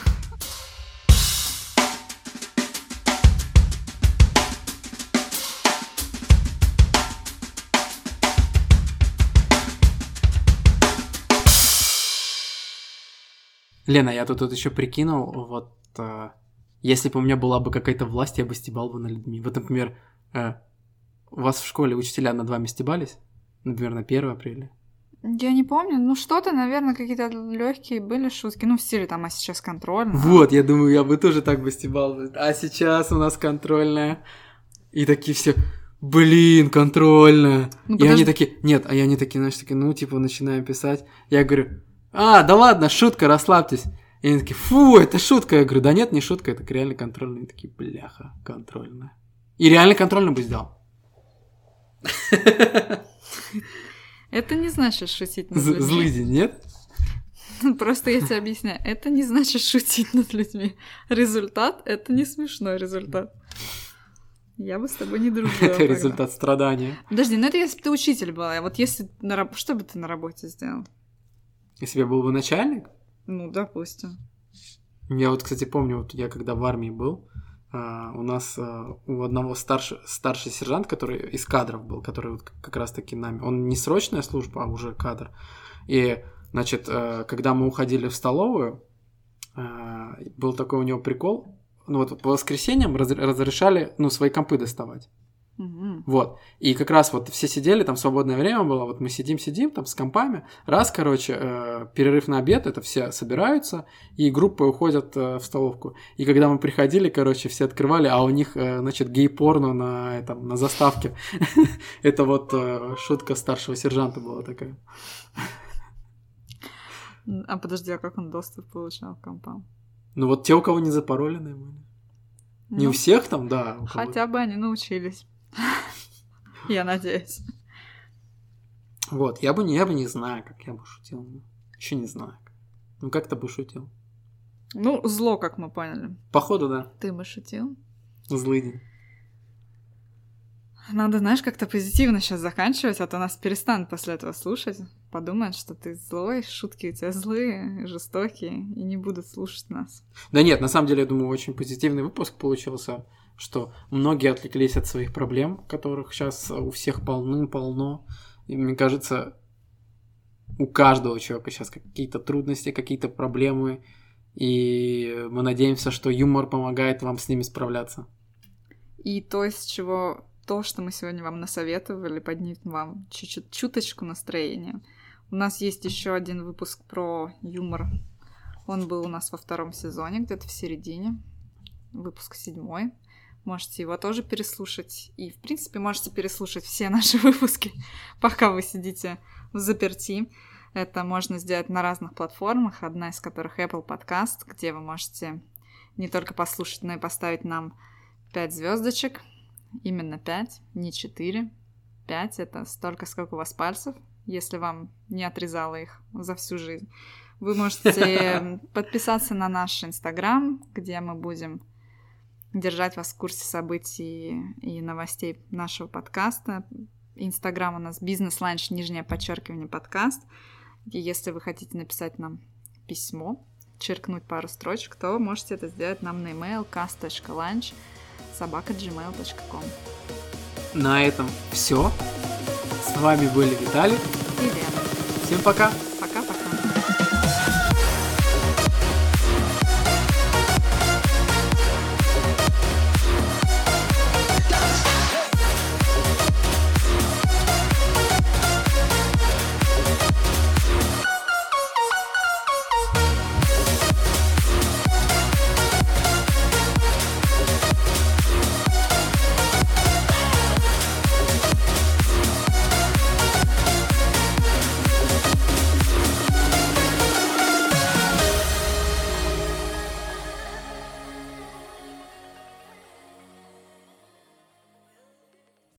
Speaker 2: Лена, я тут, тут еще прикинул, вот э, если бы у меня была бы какая-то власть, я бы стебал бы над людьми. Вот, например, э, у вас в школе учителя над вами стебались? Например, на 1 апреля?
Speaker 1: Я не помню. Ну, что-то, наверное, какие-то легкие были шутки. Ну, в стиле там, а сейчас контрольная.
Speaker 2: Вот, я думаю, я бы тоже так бы стебал. А сейчас у нас контрольная. И такие все, блин, контрольная. Ну, и подожди. они такие, нет, а я они такие, знаешь, такие, ну, типа, начинаем писать. Я говорю, а, да ладно, шутка, расслабьтесь. И они такие, фу, это шутка. Я говорю, да нет, не шутка, это реально контрольная. И такие, бляха, контрольная. И реально контрольную бы сделал.
Speaker 1: Это не значит шутить над людьми.
Speaker 2: Злый день, нет?
Speaker 1: Просто я тебе объясняю. Это не значит шутить над людьми. Результат — это не смешной результат. Я бы с тобой не дружила.
Speaker 2: Это результат страдания.
Speaker 1: Подожди, ну это если бы ты учитель была. А вот если на раб... Что бы ты на работе сделал?
Speaker 2: Если я был бы начальник?
Speaker 1: Ну, допустим.
Speaker 2: Я вот, кстати, помню, вот я когда в армии был, Uh, у нас uh, у одного старше, старший сержант, который из кадров был, который вот как раз-таки нами, он не срочная служба, а уже кадр. И, значит, uh, когда мы уходили в столовую, был такой у него прикол, ну вот по воскресеньям раз, разрешали, ну, свои компы доставать. Вот. И как раз вот все сидели, там свободное время было, вот мы сидим-сидим там с компами. Раз, короче, э, перерыв на обед, это все собираются, и группы уходят э, в столовку. И когда мы приходили, короче, все открывали, а у них, э, значит, гей-порно на, этом, на заставке. Это вот э, шутка старшего сержанта была такая.
Speaker 1: А подожди, а как он доступ получал к компам?
Speaker 2: Ну вот те, у кого не запароленные были. Не у ну, всех там, да.
Speaker 1: Хотя бы они научились. Я надеюсь.
Speaker 2: Вот, я бы не, я бы не знаю, как я бы шутил. Еще не знаю. Ну, как ты бы шутил?
Speaker 1: Ну, зло, как мы поняли.
Speaker 2: Походу, да.
Speaker 1: Ты бы шутил?
Speaker 2: Злый день.
Speaker 1: Надо, знаешь, как-то позитивно сейчас заканчивать, а то нас перестанут после этого слушать. Подумают, что ты злой, шутки у тебя злые, жестокие, и не будут слушать нас.
Speaker 2: Да нет, на самом деле, я думаю, очень позитивный выпуск получился что многие отвлеклись от своих проблем, которых сейчас у всех полным-полно. И мне кажется, у каждого человека сейчас какие-то трудности, какие-то проблемы, и мы надеемся, что юмор помогает вам с ними справляться.
Speaker 1: И то, из чего то, что мы сегодня вам насоветовали, поднимет вам чуть-чуть чуточку настроения. У нас есть еще один выпуск про юмор. Он был у нас во втором сезоне, где-то в середине. Выпуск седьмой. Можете его тоже переслушать. И, в принципе, можете переслушать все наши выпуски, пока вы сидите в заперти. Это можно сделать на разных платформах, одна из которых Apple Podcast, где вы можете не только послушать, но и поставить нам 5 звездочек. Именно 5, не 4. 5 это столько, сколько у вас пальцев. если вам не отрезало их за всю жизнь. Вы можете подписаться на наш Инстаграм, где мы будем держать вас в курсе событий и новостей нашего подкаста. Инстаграм у нас бизнес-ланч, нижнее подчеркивание, подкаст. И если вы хотите написать нам письмо, черкнуть пару строчек, то можете это сделать нам на email cast.lunch собака.gmail.com
Speaker 2: На этом все. С вами были Виталий
Speaker 1: и Лена.
Speaker 2: Всем пока!